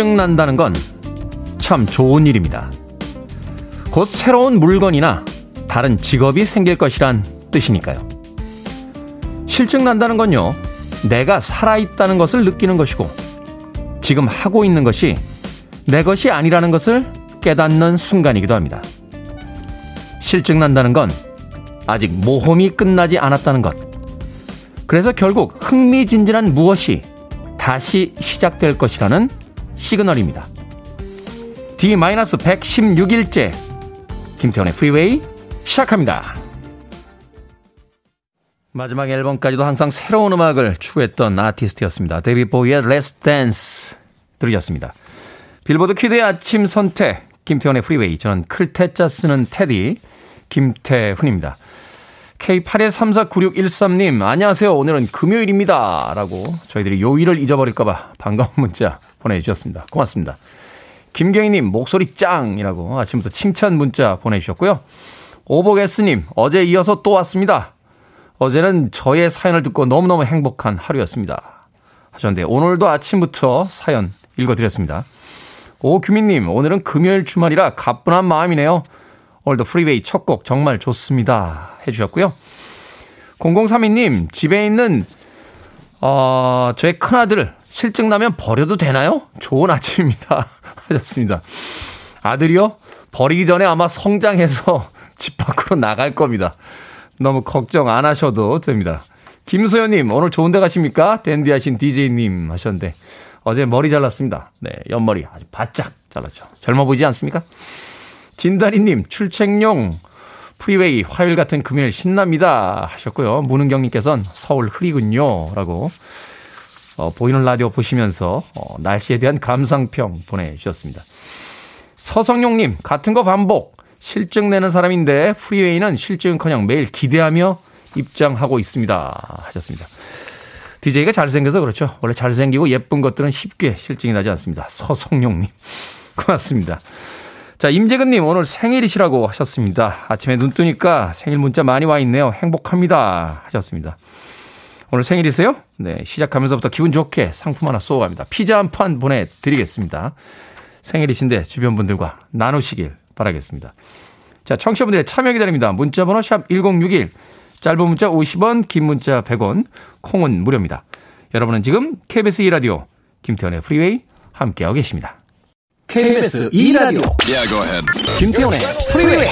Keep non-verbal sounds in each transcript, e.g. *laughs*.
실증 난다는 건 참 좋은 일입니다. 곧 새로운 물건이나 다른 직업이 생길 것이란 뜻이니까요. 실증 난다는 건요, 내가 살아있다는 것을 느끼는 것이고, 지금 하고 있는 것이 내 것이 아니라는 것을 깨닫는 순간이기도 합니다. 실증 난다는 건 아직 모험이 끝나지 않았다는 것. 그래서 결국 흥미진진한 무엇이 다시 시작될 것이라는 시그널입니다. D-116일째 김태훈의 프리웨이 시작합니다. 마지막 앨범까지도 항상 새로운 음악을 추구했던 아티스트였습니다. 데이비드 보위의 Let's Dance 들으셨습니다. 빌보드 키드의 아침 선택 김태훈의 프리웨이 저는 클 태 자 쓰는 태디 김태훈입니다. K81349613님, 안녕하세요. 오늘은 금요일입니다. 라고 저희들이 요일을 잊어버릴까봐 반가운 문자 보내주셨습니다. 고맙습니다. 김경희님, 목소리 짱이라고 아침부터 칭찬 문자 보내주셨고요. 오보게스님, 어제 이어서 또 왔습니다. 어제는 저의 사연을 듣고 너무너무 행복한 하루였습니다. 하셨는데, 오늘도 아침부터 사연 읽어드렸습니다. 오규민님, 오늘은 금요일 주말이라 가뿐한 마음이네요. 오늘도 프리웨이 첫 곡 정말 좋습니다. 해주셨고요. 0032님, 집에 있는, 어, 저의 큰아들, 싫증 나면 버려도 되나요? 좋은 아침입니다. *laughs* 하셨습니다. 아들이요? 버리기 전에 아마 성장해서 *laughs* 집 밖으로 나갈 겁니다. 너무 걱정 안 하셔도 됩니다. 김소연님, 오늘 좋은 데 가십니까? 댄디 하신 DJ님 하셨는데, 어제 머리 잘랐습니다. 네, 옆머리 아주 바짝 잘랐죠. 젊어 보이지 않습니까? 진다리님, 출첵용 프리웨이 화요일 같은 금요일 신납니다. 하셨고요. 문은경님께서는 서울 흐리군요. 라고 어, 보이는 라디오 보시면서 어, 날씨에 대한 감상평 보내주셨습니다. 서성용님, 같은 거 반복. 실증 내는 사람인데 프리웨이는 실증커녕 매일 기대하며 입장하고 있습니다. 하셨습니다. DJ가 잘생겨서 그렇죠. 원래 잘생기고 예쁜 것들은 쉽게 실증이 나지 않습니다. 서성용님. *laughs* 고맙습니다. 자, 임재근님, 오늘 생일이시라고 하셨습니다. 아침에 눈 뜨니까 생일 문자 많이 와 있네요. 행복합니다. 하셨습니다. 오늘 생일이세요? 네, 시작하면서부터 기분 좋게 상품 하나 쏘고 갑니다. 피자 한 판 보내드리겠습니다. 생일이신데 주변 분들과 나누시길 바라겠습니다. 자, 청취자분들의 참여 기다립니다. 문자번호 샵 1061, 짧은 문자 50원, 긴 문자 100원, 콩은 무료입니다. 여러분은 지금 KBS 2라디오 김태훈의 프리웨이 함께하고 계십니다. KBS 2라디오 yeah, 김태훈의 프리웨이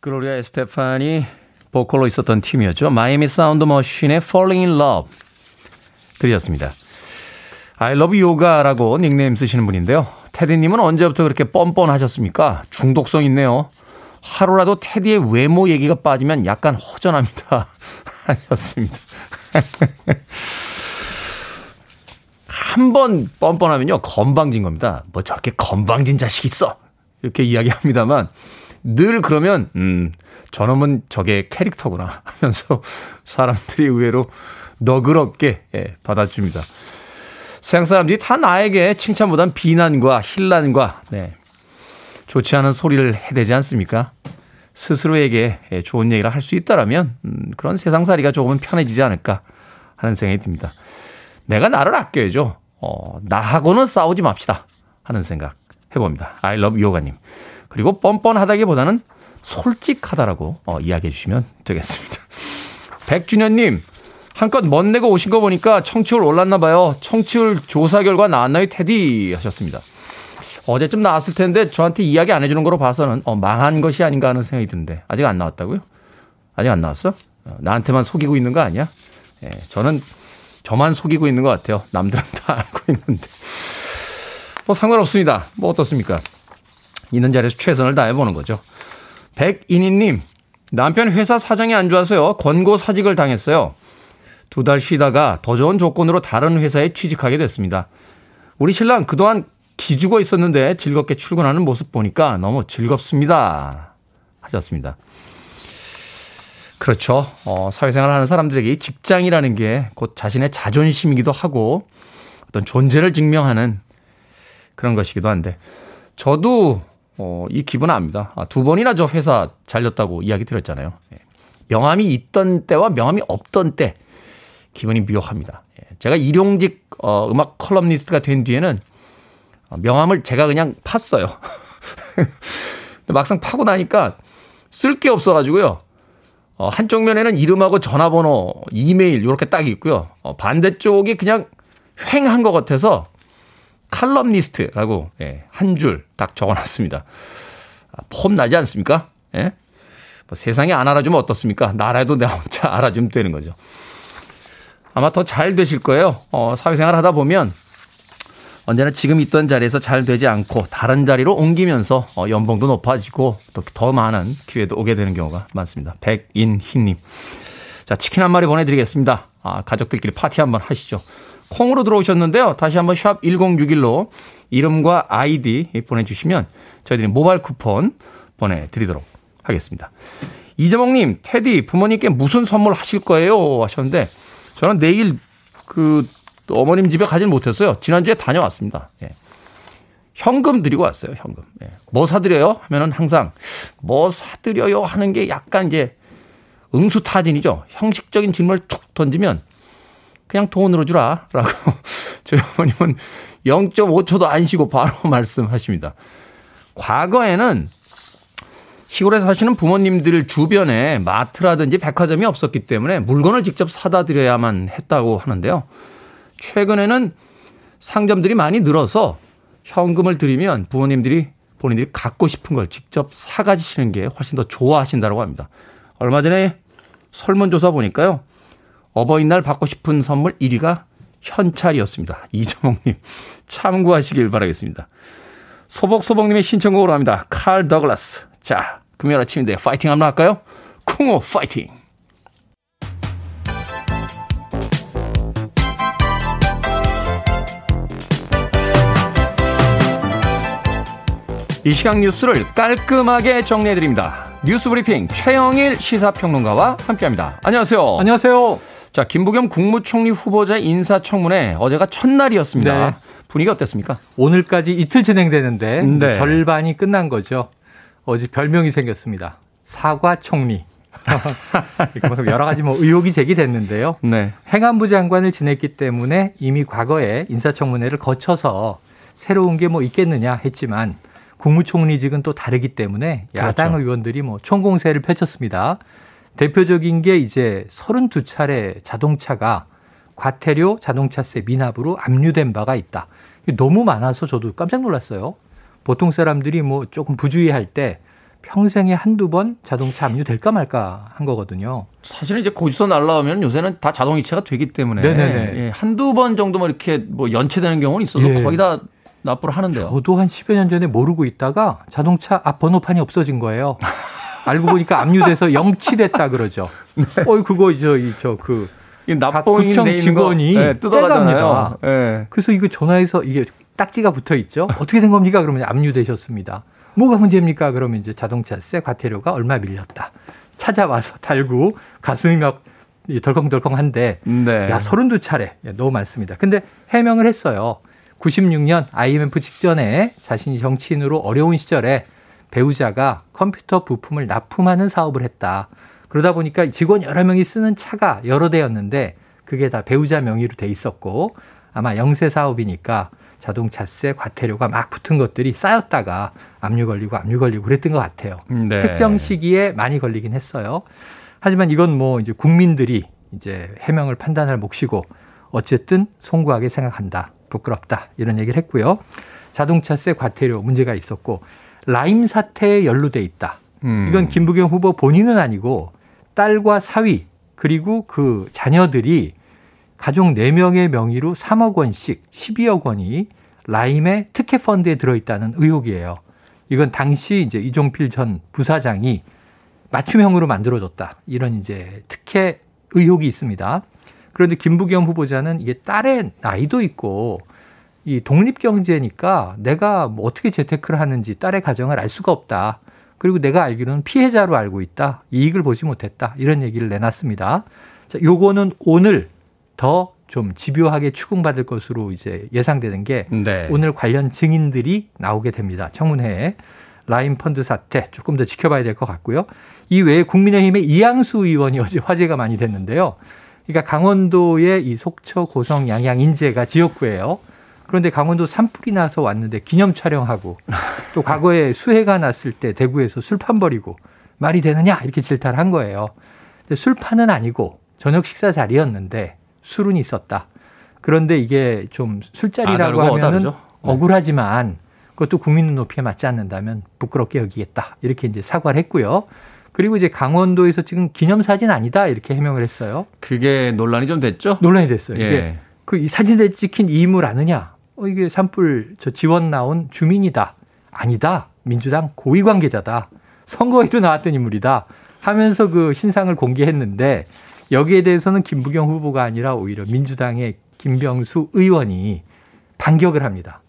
글로리아 에스테판이 보컬로 있었던 팀이었죠. 마이애미 사운드 머신의 Falling in Love 들으셨습니다. I love yoga라고 닉네임 쓰시는 분인데요. 테디님은 언제부터 그렇게 뻔뻔하셨습니까? 중독성 있네요. 하루라도 테디의 외모 얘기가 빠지면 약간 허전합니다. *laughs* 하셨습니다. *laughs* 한 번 뻔뻔하면요, 건방진 겁니다. 뭐 저렇게 건방진 자식 있어. 이렇게 이야기합니다만 늘 그러면 음 저놈은 저게 캐릭터구나 하면서 사람들이 의외로 너그럽게 예, 받아줍니다. 세상 사람들이 다 나에게 칭찬보단 비난과 힐난과 네, 좋지 않은 소리를 해대지 않습니까? 스스로에게 예, 좋은 얘기를 할 수 있다라면 음, 그런 세상살이가 조금은 편해지지 않을까 하는 생각이 듭니다. 내가 나를 아껴야죠. 어, 나하고는 싸우지 맙시다 하는 생각 해봅니다. I love yoga님. 그리고 뻔뻔하다기보다는 솔직하다라고 어, 이야기해 주시면 되겠습니다. *laughs* 백준현님, 한껏 멋내고 오신 거 보니까 청취율 올랐나 봐요. 청취율 조사 결과 나왔나요, 테디? 하셨습니다. 어제쯤 나왔을 텐데 저한테 이야기 안 해주는 거로 봐서는 어, 망한 것이 아닌가 하는 생각이 드는데 아직 안 나왔다고요? 아직 안 나왔어? 어, 나한테만 속이고 있는 거 아니야? 예, 저는 저만 속이고 있는 것 같아요. 남들은 *laughs* 다 알고 있는데. 뭐 상관없습니다. 뭐 어떻습니까? 있는 자리에서 최선을 다해보는 거죠. 백인희님, 남편 회사 사정이 안 좋아서요. 권고 사직을 당했어요. 두 달 쉬다가 더 좋은 조건으로 다른 회사에 취직하게 됐습니다. 우리 신랑 그동안 기죽어 있었는데 즐겁게 출근하는 모습 보니까 너무 즐겁습니다. 하셨습니다. 그렇죠. 어, 사회생활 하는 사람들에게 직장이라는 게 곧 자신의 자존심이기도 하고 어떤 존재를 증명하는 그런 것이기도 한데 저도 어, 이 기분은 압니다. 아, 두 번이나 저 회사 잘렸다고 이야기 드렸잖아요. 예. 명함이 있던 때와 명함이 없던 때 기분이 묘합니다. 예. 제가 일용직 어, 음악 컬럼니스트가 된 뒤에는 어, 명함을 제가 그냥 팠어요. *laughs* 막상 파고 나니까 쓸 게 없어가지고요. 어, 한쪽 면에는 이름하고 전화번호, 이메일 이렇게 딱 있고요. 어, 반대쪽이 그냥 횡한 것 같아서 칼럼니스트라고 예, 한 줄 딱 적어놨습니다. 아, 폼 나지 않습니까? 예? 뭐 세상에 안 알아주면 어떻습니까? 나라도 내 혼자 *laughs* 알아주면 되는 거죠. 아마 더 잘 되실 거예요. 어, 사회생활 하다 보면 언제나 지금 있던 자리에서 잘 되지 않고 다른 자리로 옮기면서 어, 연봉도 높아지고 또 더 많은 기회도 오게 되는 경우가 많습니다. 백인희님. 자, 치킨 한 마리 보내드리겠습니다. 아, 가족들끼리 파티 한번 하시죠. 콩으로 들어오셨는데요. 다시 한번 샵 1061로 이름과 아이디 보내주시면 저희들이 모바일 쿠폰 보내드리도록 하겠습니다. 이재몽님, 테디 부모님께 무슨 선물 하실 거예요? 하셨는데 저는 내일 그 어머님 집에 가진 못했어요. 지난주에 다녀왔습니다. 예. 현금 드리고 왔어요, 현금. 예. 뭐 사드려요? 하면은 항상 뭐 사드려요? 하는 게 약간 이제 응수타진이죠. 형식적인 질문을 툭 던지면 그냥 돈으로 주라. 라고 *laughs* 저희 어머님은 0.5초도 안 쉬고 바로 *laughs* 말씀하십니다. 과거에는 시골에 사시는 부모님들 주변에 마트라든지 백화점이 없었기 때문에 물건을 직접 사다 드려야만 했다고 하는데요. 최근에는 상점들이 많이 늘어서 현금을 드리면 부모님들이 본인들이 갖고 싶은 걸 직접 사가지시는 게 훨씬 더 좋아하신다고 합니다. 얼마 전에 설문조사 보니까요. 어버이날 받고 싶은 선물 1위가 현찰이었습니다. *laughs* 이정옥님 참고하시길 바라겠습니다. 소복소복님의 신청곡으로 합니다. 칼 더글라스. 자, 금요일 아침인데 파이팅 한번 할까요? 쿵호 파이팅! 이 시각 뉴스를 깔끔하게 정리해드립니다. 뉴스 브리핑 최영일 시사평론가와 함께합니다. 안녕하세요. 안녕하세요. 자, 김부겸 국무총리 후보자 인사청문회 어제가 첫날이었습니다. 네. 분위기 어땠습니까? 오늘까지 이틀 진행되는데 네. 절반이 끝난 거죠. 어제 별명이 생겼습니다. 사과 총리. *laughs* 여러 가지 뭐 의혹이 제기됐는데요. 네. 행안부 장관을 지냈기 때문에 이미 과거에 인사청문회를 거쳐서 새로운 게 뭐 있겠느냐 했지만 국무총리직은 또 다르기 때문에 야당 그렇죠. 의원들이 뭐 총공세를 펼쳤습니다. 대표적인 게 이제 32차례 자동차가 과태료 자동차세 미납으로 압류된 바가 있다. 너무 많아서 저도 깜짝 놀랐어요. 보통 사람들이 뭐 조금 부주의할 때 평생에 한두 번 자동차 압류 될까 말까 한 거거든요. 사실은 이제 고지서 날라오면 요새는 다 자동이체가 되기 때문에 예, 한두 번 정도만 이렇게 뭐 연체되는 경우는 있어도 예. 거의 다 납부를 하는데요. 저도 한 10여 년 전에 모르고 있다가 자동차 앞 번호판이 없어진 거예요. 알고 보니까 압류돼서 영치됐다 그러죠. 네. 어이 그거 저이저그 납부청 직원이 네, 뜯어갑니다. 네. 그래서 이거 전화해서 이게 딱지가 붙어 있죠. 어떻게 된 겁니까? 그러면 압류되셨습니다. 뭐가 문제입니까? 그러면 이제 자동차세 과태료가 얼마 밀렸다. 찾아와서 달고 가슴이 막 덜컹덜컹한데 네. 야 32차례 너무 많습니다. 근데 해명을 했어요. 96년 IMF 직전에 자신이 정치인으로 어려운 시절에 배우자가 컴퓨터 부품을 납품하는 사업을 했다. 그러다 보니까 직원 여러 명이 쓰는 차가 여러 대였는데 그게 다 배우자 명의로 돼 있었고 아마 영세 사업이니까 자동차세 과태료가 막 붙은 것들이 쌓였다가 압류 걸리고 압류 걸리고 그랬던 것 같아요. 네. 특정 시기에 많이 걸리긴 했어요. 하지만 이건 뭐 이제 국민들이 이제 해명을 판단할 몫이고 어쨌든 송구하게 생각한다. 부끄럽다. 이런 얘기를 했고요. 자동차세 과태료 문제가 있었고 라임 사태에 연루돼 있다. 음. 이건 김부겸 후보 본인은 아니고 딸과 사위 그리고 그 자녀들이 가족 4명의 명의로 3억 원씩 12억 원이 라임의 특혜 펀드에 들어있다는 의혹이에요. 이건 당시 이제 이종필 전 부사장이 맞춤형으로 만들어줬다. 이런 이제 특혜 의혹이 있습니다. 그런데 김부겸 후보자는 이게 딸의 나이도 있고 이 독립 경제니까 내가 뭐 어떻게 재테크를 하는지 딸의 가정을 알 수가 없다. 그리고 내가 알기로는 피해자로 알고 있다. 이익을 보지 못했다. 이런 얘기를 내놨습니다. 자, 요거는 오늘 더 좀 집요하게 추궁받을 것으로 이제 예상되는 게 네. 오늘 관련 증인들이 나오게 됩니다. 청문회에 라인 펀드 사태 조금 더 지켜봐야 될 것 같고요. 이 외에 국민의힘의 이양수 의원이 어제 화제가 많이 됐는데요. 그러니까 강원도의 이 속초, 고성, 양양, 인제가 지역구예요. 그런데 강원도 산불이 나서 왔는데 기념 촬영하고 또 *laughs* 과거에 수해가 났을 때 대구에서 술판 버리고 말이 되느냐 이렇게 질타를 한 거예요. 근데 술판은 아니고 저녁 식사 자리였는데 술은 있었다. 그런데 이게 좀 술자리라고 아, 하면은 네. 억울하지만 그것도 국민 눈높이에 맞지 않는다면 부끄럽게 여기겠다. 이렇게 이제 사과를 했고요. 그리고 이제 강원도에서 지금 기념사진 아니다. 이렇게 해명을 했어요. 그게 논란이 좀 됐죠? 논란이 됐어요. 예. 그이 사진에 찍힌 이인물 아느냐? 어, 이게 산불 저 지원 나온 주민이다. 아니다. 민주당 고위 관계자다. 선거에도 나왔던 인물이다. 하면서 그 신상을 공개했는데 여기에 대해서는 김부경 후보가 아니라 오히려 민주당의 김병수 의원이 반격을 합니다.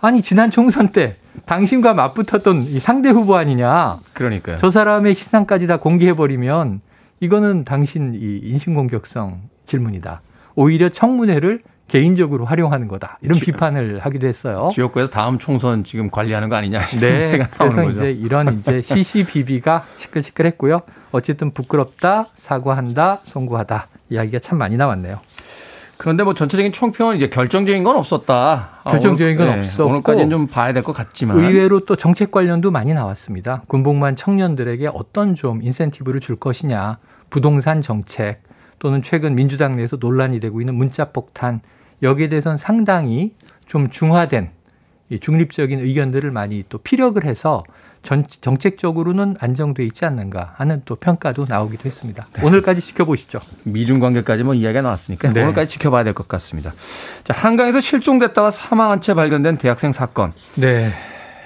아니 지난 총선 때 당신과 맞붙었던 이 상대 후보 아니냐. 그러니까요. 저 사람의 신상까지 다 공개해 버리면 이거는 당신 이 인신공격성 질문이다. 오히려 청문회를 개인적으로 활용하는 거다. 이런 지, 비판을 하기도 했어요. 지역구에서 다음 총선 지금 관리하는 거 아니냐. 네. 그래서 거죠. 이제 이런 이제 *laughs* 시시비비가 시끌시끌했고요. 어쨌든 부끄럽다, 사과한다, 송구하다 이야기가 참 많이 나왔네요. 그런데 뭐 전체적인 총평은 이제 결정적인 건 없었다. 아, 결정적인 건 네, 없었고 오늘까지는 좀 봐야 될 것 같지만 의외로 또 정책 관련도 많이 나왔습니다. 군복무한 청년들에게 어떤 좀 인센티브를 줄 것이냐, 부동산 정책 또는 최근 민주당 내에서 논란이 되고 있는 문자 폭탄 여기에 대해서는 상당히 좀 중화된 중립적인 의견들을 많이 또 피력을 해서 전, 정책적으로는 안정돼 있지 않는가 하는 또 평가도 나오기도 했습니다. 네. 오늘까지 지켜보시죠. 미중 관계까지 뭐 이야기가 나왔으니까 네. 오늘까지 지켜봐야 될 것 같습니다. 자, 한강에서 실종됐다가 사망한 채 발견된 대학생 사건. 네.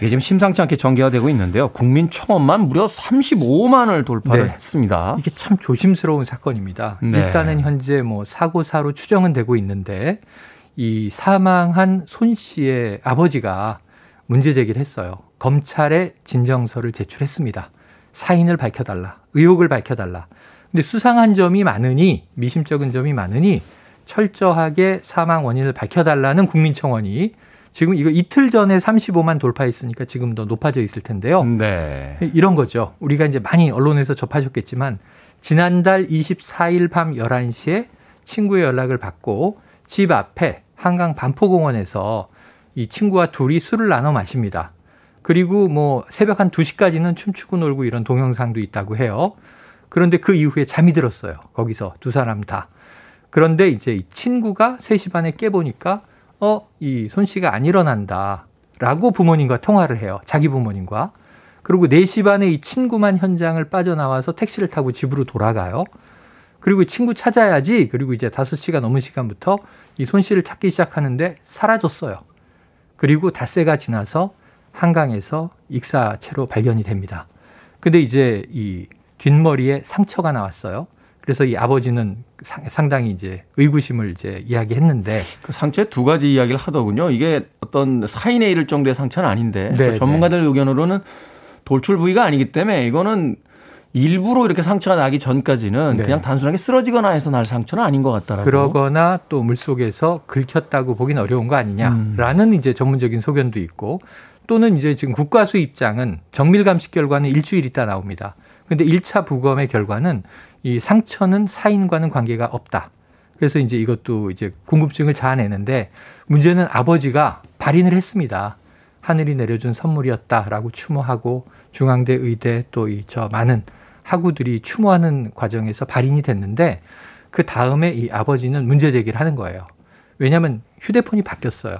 이게 지금 심상치 않게 전개가 되고 있는데요. 국민청원만 무려 35만을 돌파를 네. 했습니다. 이게 참 조심스러운 사건입니다. 네. 일단은 현재 뭐 사고사로 추정은 되고 있는데 이 사망한 손 씨의 아버지가 문제 제기를 했어요. 검찰에 진정서를 제출했습니다. 사인을 밝혀달라. 의혹을 밝혀달라. 근데 수상한 점이 많으니 미심쩍은 점이 많으니 철저하게 사망 원인을 밝혀달라는 국민청원이 지금 이거 이틀 전에 35만 돌파했으니까 지금 더 높아져 있을 텐데요. 네. 이런 거죠. 우리가 이제 많이 언론에서 접하셨겠지만 지난달 24일 밤 11시에 친구의 연락을 받고 집 앞에 한강 반포공원에서 이 친구와 둘이 술을 나눠 마십니다. 그리고 뭐 새벽 한 2시까지는 춤추고 놀고 이런 동영상도 있다고 해요. 그런데 그 이후에 잠이 들었어요. 거기서 두 사람 다. 그런데 이제 이 친구가 3시 반에 깨보니까 어, 이 손 씨가 안 일어난다. 라고 부모님과 통화를 해요. 자기 부모님과. 그리고 4시 반에 이 친구만 현장을 빠져나와서 택시를 타고 집으로 돌아가요. 그리고 친구 찾아야지. 그리고 이제 5시가 넘은 시간부터 이 손 씨를 찾기 시작하는데 사라졌어요. 그리고 닷새가 지나서 한강에서 익사체로 발견이 됩니다. 근데 이제 이 뒷머리에 상처가 나왔어요. 그래서 이 아버지는 상당히 이제 의구심을 이제 이야기했는데 그 상처에 두 가지 이야기를 하더군요. 이게 어떤 사인에 이를 정도의 상처는 아닌데 네, 그 전문가들 네. 의견으로는 돌출 부위가 아니기 때문에 이거는 일부러 이렇게 상처가 나기 전까지는 네. 그냥 단순하게 쓰러지거나 해서 날 상처는 아닌 것 같다라고. 그러거나 또 물속에서 긁혔다고 보긴 어려운 거 아니냐라는 음. 이제 전문적인 소견도 있고 또는 이제 지금 국가수 입장은 정밀 감식 결과는 일주일 있다 나옵니다. 근데 1차 부검의 결과는 이 상처는 사인과는 관계가 없다. 그래서 이제 이것도 이제 궁금증을 자아내는데 문제는 아버지가 발인을 했습니다. 하늘이 내려준 선물이었다라고 추모하고 중앙대 의대 또 이 저 많은 학우들이 추모하는 과정에서 발인이 됐는데 그 다음에 이 아버지는 문제 제기를 하는 거예요. 왜냐하면 휴대폰이 바뀌었어요.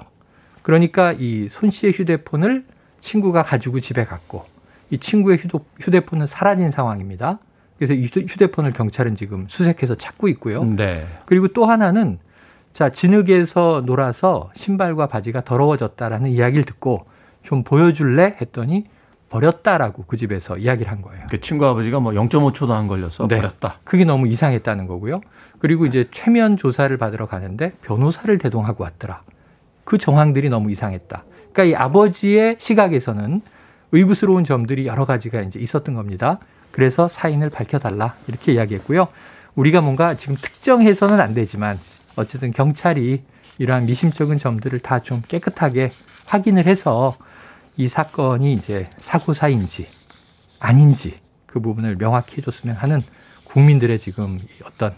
그러니까 이 손 씨의 휴대폰을 친구가 가지고 집에 갔고 이 친구의 휴대폰은 사라진 상황입니다. 그래서 휴대폰을 경찰은 지금 수색해서 찾고 있고요. 네. 그리고 또 하나는 자 진흙에서 놀아서 신발과 바지가 더러워졌다라는 이야기를 듣고 좀 보여줄래 했더니 버렸다라고 그 집에서 이야기를 한 거예요. 그 친구 아버지가 뭐 0.5초도 안 걸려서 네. 버렸다. 그게 너무 이상했다는 거고요. 그리고 이제 최면 조사를 받으러 가는데 변호사를 대동하고 왔더라. 그 정황들이 너무 이상했다. 그러니까 이 아버지의 시각에서는 의구스러운 점들이 여러 가지가 이제 있었던 겁니다. 그래서 사인을 밝혀달라 이렇게 이야기했고요. 우리가 뭔가 지금 특정해서는 안 되지만 어쨌든 경찰이 이러한 미심쩍은 점들을 다 좀 깨끗하게 확인을 해서 이 사건이 이제 사고사인지 아닌지 그 부분을 명확히 해줬으면 하는 국민들의 지금 어떤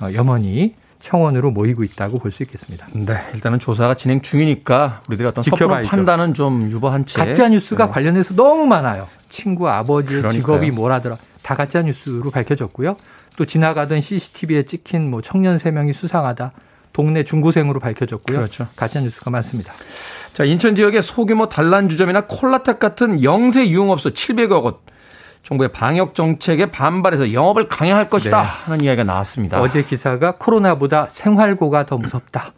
어, 염원이 청원으로 모이고 있다고 볼 수 있겠습니다. 네, 일단은 조사가 진행 중이니까 우리들이 어떤 섣부른 판단은 좀 유보한 채 가짜 뉴스가 네. 관련해서 너무 많아요. 친구 아버지의 그러니까요. 직업이 뭐라더라 다 가짜 뉴스로 밝혀졌고요. 또 지나가던 CCTV에 찍힌 뭐 청년 세 명이 수상하다. 동네 중고생으로 밝혀졌고요. 그렇죠. 가짜 뉴스가 많습니다. 자, 인천 지역의 소규모 단란 주점이나 콜라텍 같은 영세 유흥업소 700여 곳 정부의 방역 정책에 반발해서 영업을 강행할 것이다 네. 하는 이야기가 나왔습니다. 어제 기사가 코로나보다 생활고가 더 무섭다.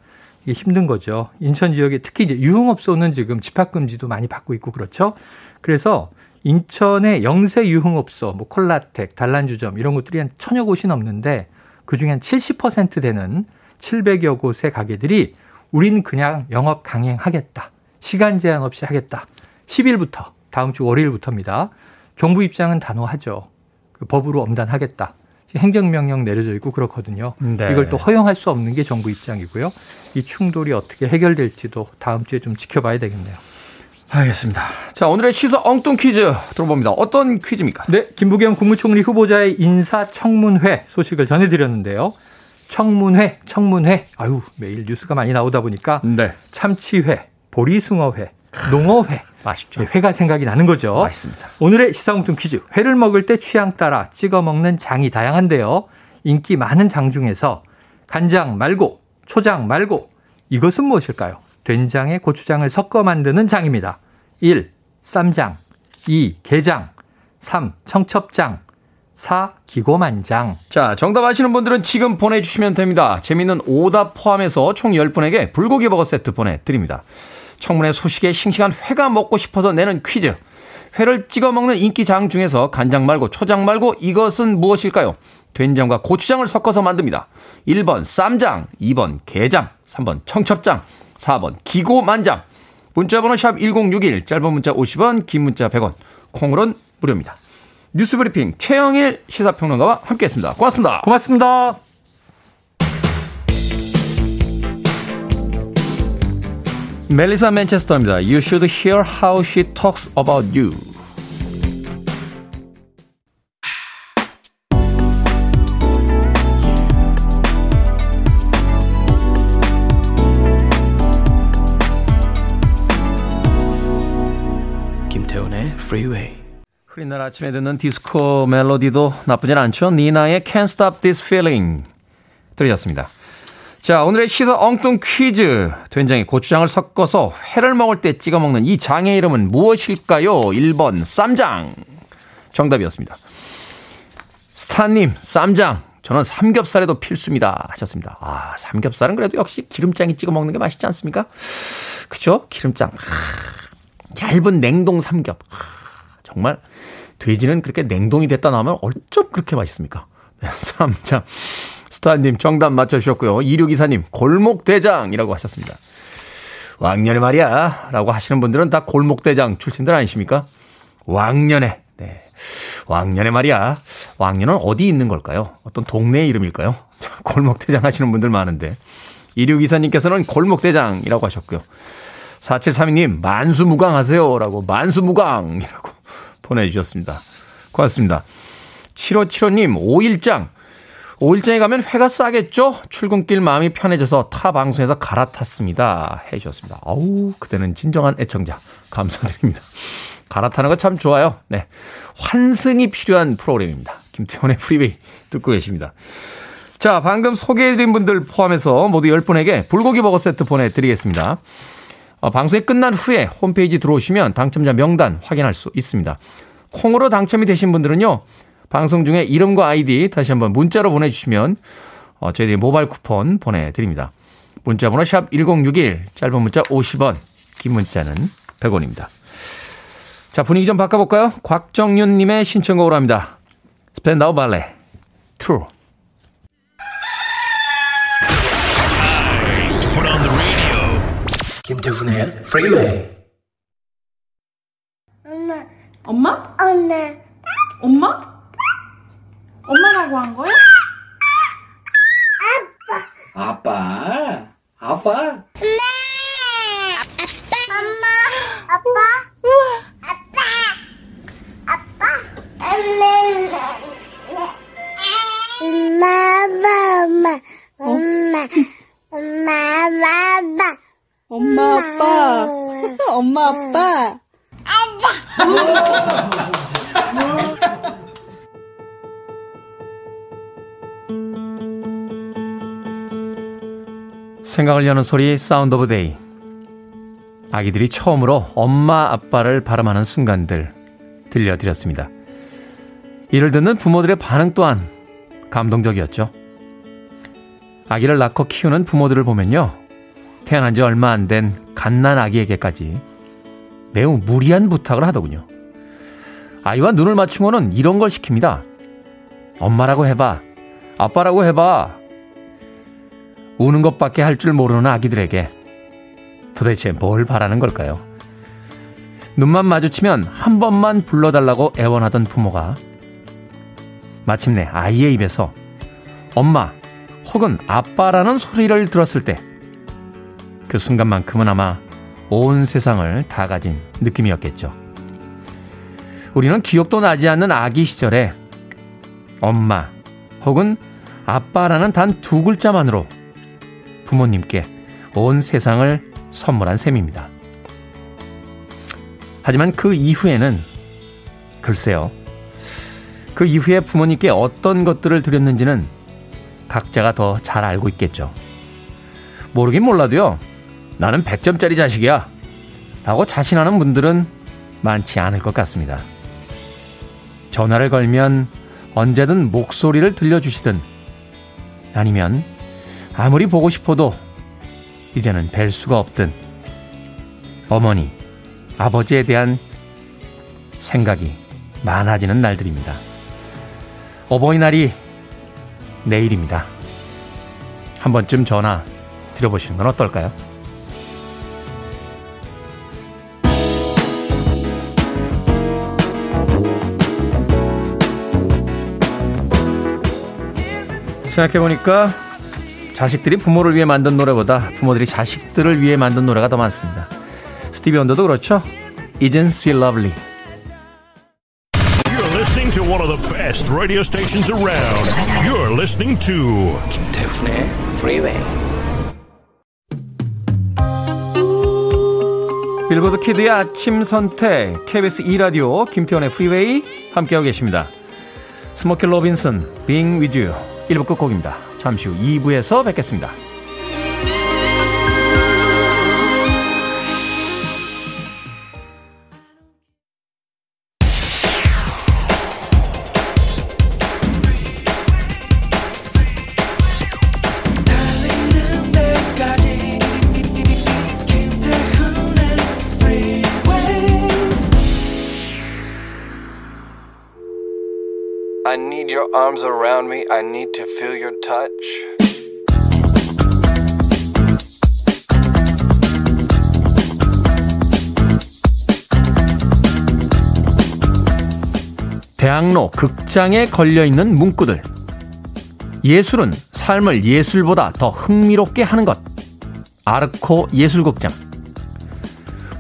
이게 힘든 거죠. 인천 지역에 특히 이제 유흥업소는 지금 집합금지도 많이 받고 있고 그렇죠. 그래서 인천의 영세 유흥업소, 뭐 콜라텍, 단란주점 이런 것들이 한 천여 곳이 넘는데 그중에 한 70% 되는 700여 곳의 가게들이 우린 그냥 영업 강행하겠다. 시간 제한 없이 하겠다. 10일부터 다음 주 월요일부터입니다. 정부 입장은 단호하죠. 그 법으로 엄단하겠다. 행정명령 내려져 있고 그렇거든요. 네. 이걸 또 허용할 수 없는 게 정부 입장이고요. 이 충돌이 어떻게 해결될지도 다음 주에 좀 지켜봐야 되겠네요. 알겠습니다. 자, 오늘의 시사 엉뚱 퀴즈 들어봅니다. 어떤 퀴즈입니까? 네, 김부겸 국무총리 후보자의 인사청문회 소식을 전해드렸는데요. 청문회, 청문회. 아유, 매일 뉴스가 많이 나오다 보니까 네. 참치회, 보리숭어회, 농어회. 맛있죠. 네, 회가 생각이 나는 거죠. 맛있습니다. 오늘의 시사공통 퀴즈. 회를 먹을 때 취향 따라 찍어 먹는 장이 다양한데요. 인기 많은 장 중에서 간장 말고 초장 말고 이것은 무엇일까요? 된장에 고추장을 섞어 만드는 장입니다. 1. 쌈장 2. 게장 3. 청첩장 4. 기고만장. 자, 정답 아시는 분들은 지금 보내주시면 됩니다. 재밌는 오답 포함해서 총 10분에게 불고기 버거 세트 보내드립니다. 청문회 소식에 싱싱한 회가 먹고 싶어서 내는 퀴즈. 회를 찍어 먹는 인기장 중에서 간장 말고 초장 말고 이것은 무엇일까요? 된장과 고추장을 섞어서 만듭니다. 1번 쌈장, 2번 게장, 3번 청첩장, 4번 기고만장. 문자번호 샵 1061, 짧은 문자 50원, 긴 문자 100원, 콩으로는 무료입니다. 뉴스브리핑 최영일 시사평론가와 함께했습니다. 고맙습니다. 고맙습니다. 멜리사 맨체스터입니다. You should hear how she talks about you. 김태훈의 Freeway. 흐린 날 아침에 듣는 디스코 멜로디도 나쁘진 않죠. 니나의 Can't Stop This Feeling 들으셨습니다. 자, 오늘의 시사 엉뚱 퀴즈. 된장에 고추장을 섞어서 회를 먹을 때 찍어 먹는 이 장의 이름은 무엇일까요? 1번 쌈장. 정답이었습니다. 스타님, 쌈장. 저는 삼겹살에도 필수입니다. 하셨습니다. 아, 삼겹살은 그래도 역시 기름장에 찍어 먹는 게 맛있지 않습니까? 그죠? 기름장. 아, 얇은 냉동 삼겹. 아, 정말 돼지는 그렇게 냉동이 됐다 나오면 어쩜 그렇게 맛있습니까? *laughs* 네, 쌈장. 스타님 정답 맞춰주셨고요. 2624님, 골목대장이라고 하셨습니다. 왕년에 말이야. 라고 하시는 분들은 다 골목대장 출신들 아니십니까? 왕년에. 네. 왕년에 말이야. 왕년은 어디 있는 걸까요? 어떤 동네 이름일까요? *laughs* 골목대장 하시는 분들 많은데. 2624님께서는 골목대장이라고 하셨고요. 4732님, 만수무강 하세요. 라고, 만수무강이라고 *laughs* 보내주셨습니다. 고맙습니다. 7575님, 5일장. 5일장에 가면 회가 싸겠죠? 출근길 마음이 편해져서 타 방송에서 갈아탔습니다. 해 주셨습니다. 아우, 그대는 진정한 애청자. 감사드립니다. 갈아타는 거 참 좋아요. 네. 환승이 필요한 프로그램입니다. 김태훈의 프리웨이 듣고 계십니다. 자, 방금 소개해드린 분들 포함해서 모두 10분에게 불고기 버거 세트 보내드리겠습니다. 어, 방송이 끝난 후에 홈페이지 들어오시면 당첨자 명단 확인할 수 있습니다. 콩으로 당첨이 되신 분들은요, 방송 중에 이름과 아이디 다시 한번 문자로 보내주시면 어, 저희들이 모바일 쿠폰 보내드립니다. 문자번호 샵 1061, 짧은 문자 50원, 긴 문자는 100원입니다. 자, 분위기 좀 바꿔볼까요? 곽정윤님의 신청곡으로 합니다. 스펜다우 발레, True. 김태훈의 프리웨이 엄마 엄마? 엄마 엄마? 엄마라고 한 거야? 아빠 아빠 아빠 생각을 여는 소리 Sound of Day. 아기들이 처음으로 엄마 아빠를 발음하는 순간들 들려드렸습니다. 이를 듣는 부모들의 반응 또한 감동적이었죠. 아기를 낳고 키우는 부모들을 보면요. 태어난 지 얼마 안 된 갓난 아기에게까지 매우 무리한 부탁을 하더군요. 아이와 눈을 맞추고는 이런 걸 시킵니다. 엄마라고 해봐. 아빠라고 해봐. 우는 것밖에 할 줄 모르는 아기들에게 도대체 뭘 바라는 걸까요? 눈만 마주치면 한 번만 불러달라고 애원하던 부모가 마침내 아이의 입에서 엄마 혹은 아빠라는 소리를 들었을 때 그 순간만큼은 아마 온 세상을 다 가진 느낌이었겠죠. 우리는 기억도 나지 않는 아기 시절에 엄마 혹은 아빠라는 단 두 글자만으로 부모님께 온 세상을 선물한 셈입니다. 하지만 그 이후에는 글쎄요. 그 이후에 부모님께 어떤 것들을 드렸는지는 각자가 더 잘 알고 있겠죠. 모르긴 몰라도요. 나는 100점짜리 자식이야. 라고 자신하는 분들은 많지 않을 것 같습니다. 전화를 걸면 언제든 목소리를 들려주시든 아니면 아무리 보고 싶어도 이제는 뵐 수가 없든 어머니, 아버지에 대한 생각이 많아지는 날들입니다. 어버이날이 내일입니다. 한 번쯤 전화 드려보시는 건 어떨까요? 생각해보니까 자식들이 부모를 위해 만든 노래보다 부모들이 자식들을 위해 만든 노래가 더 많습니다. 스티비 원더도 그렇죠? Isn't she lovely? You're listening to one of the best radio stations around. You're listening to 김태훈의 프리웨이 빌보드 kid의 아침 선택 KBS 2라디오 김태훈의 프리웨이 함께하고 계십니다. 스모키 로빈슨 Being With You 1부 끝곡입니다. 잠시 후 2부에서 뵙겠습니다. I need your arms around me. I need to feel your touch. 대학로 극장에 걸려 있는 문구들. 예술은 삶을 예술보다 더 흥미롭게 하는 것. 아르코 예술극장.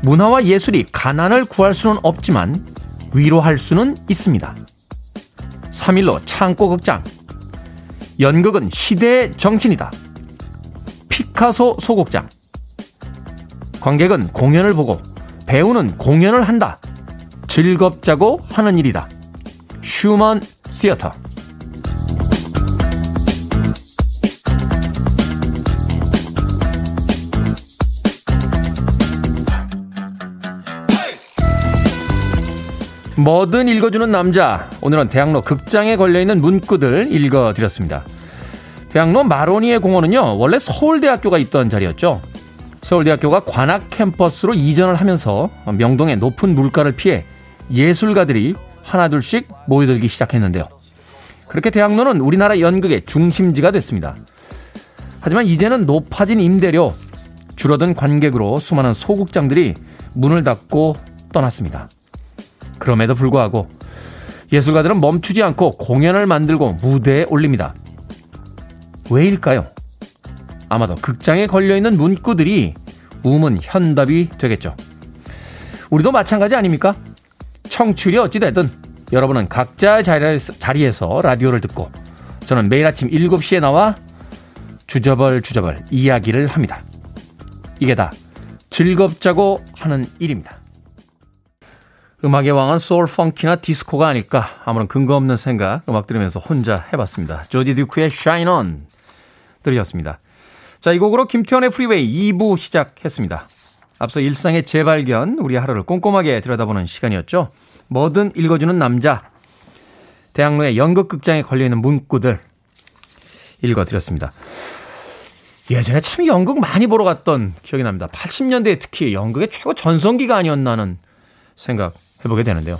문화와 예술이 가난을 구할 수는 없지만 위로할 수는 있습니다. 3일로 창고극장. 연극은 시대의 정신이다. 피카소 소극장. 관객은 공연을 보고 배우는 공연을 한다. 즐겁자고 하는 일이다. 휴먼 시어터. 뭐든 읽어주는 남자. 오늘은 대학로 극장에 걸려있는 문구들 읽어드렸습니다. 대학로 마로니에 공원은요, 원래 서울대학교가 있던 자리였죠. 서울대학교가 관악 캠퍼스로 이전을 하면서 명동의 높은 물가를 피해 예술가들이 하나둘씩 모여들기 시작했는데요. 그렇게 대학로는 우리나라 연극의 중심지가 됐습니다. 하지만 이제는 높아진 임대료, 줄어든 관객으로 수많은 소극장들이 문을 닫고 떠났습니다. 그럼에도 불구하고 예술가들은 멈추지 않고 공연을 만들고 무대에 올립니다. 왜일까요? 아마도 극장에 걸려있는 문구들이 우문 현답이 되겠죠. 우리도 마찬가지 아닙니까? 청취율이 어찌되든 여러분은 각자 자리에서 라디오를 듣고 저는 매일 아침 7시에 나와 주저벌 주저벌 이야기를 합니다. 이게 다 즐겁자고 하는 일입니다. 음악의 왕은 소울 펑키나 디스코가 아닐까 아무런 근거 없는 생각 음악 들으면서 혼자 해봤습니다. 조지 듀크의 Shine On 들으셨습니다. 자, 이 곡으로 김태훈의 프리웨이 2부 시작했습니다. 앞서 일상의 재발견, 우리 하루를 꼼꼼하게 들여다보는 시간이었죠. 뭐든 읽어주는 남자. 대학로의 연극극장에 걸려있는 문구들 읽어드렸습니다. 예전에 참 연극 많이 보러 갔던 기억이 납니다. 80년대에 특히 연극의 최고 전성기가 아니었나는 생각 해보게 되는데요.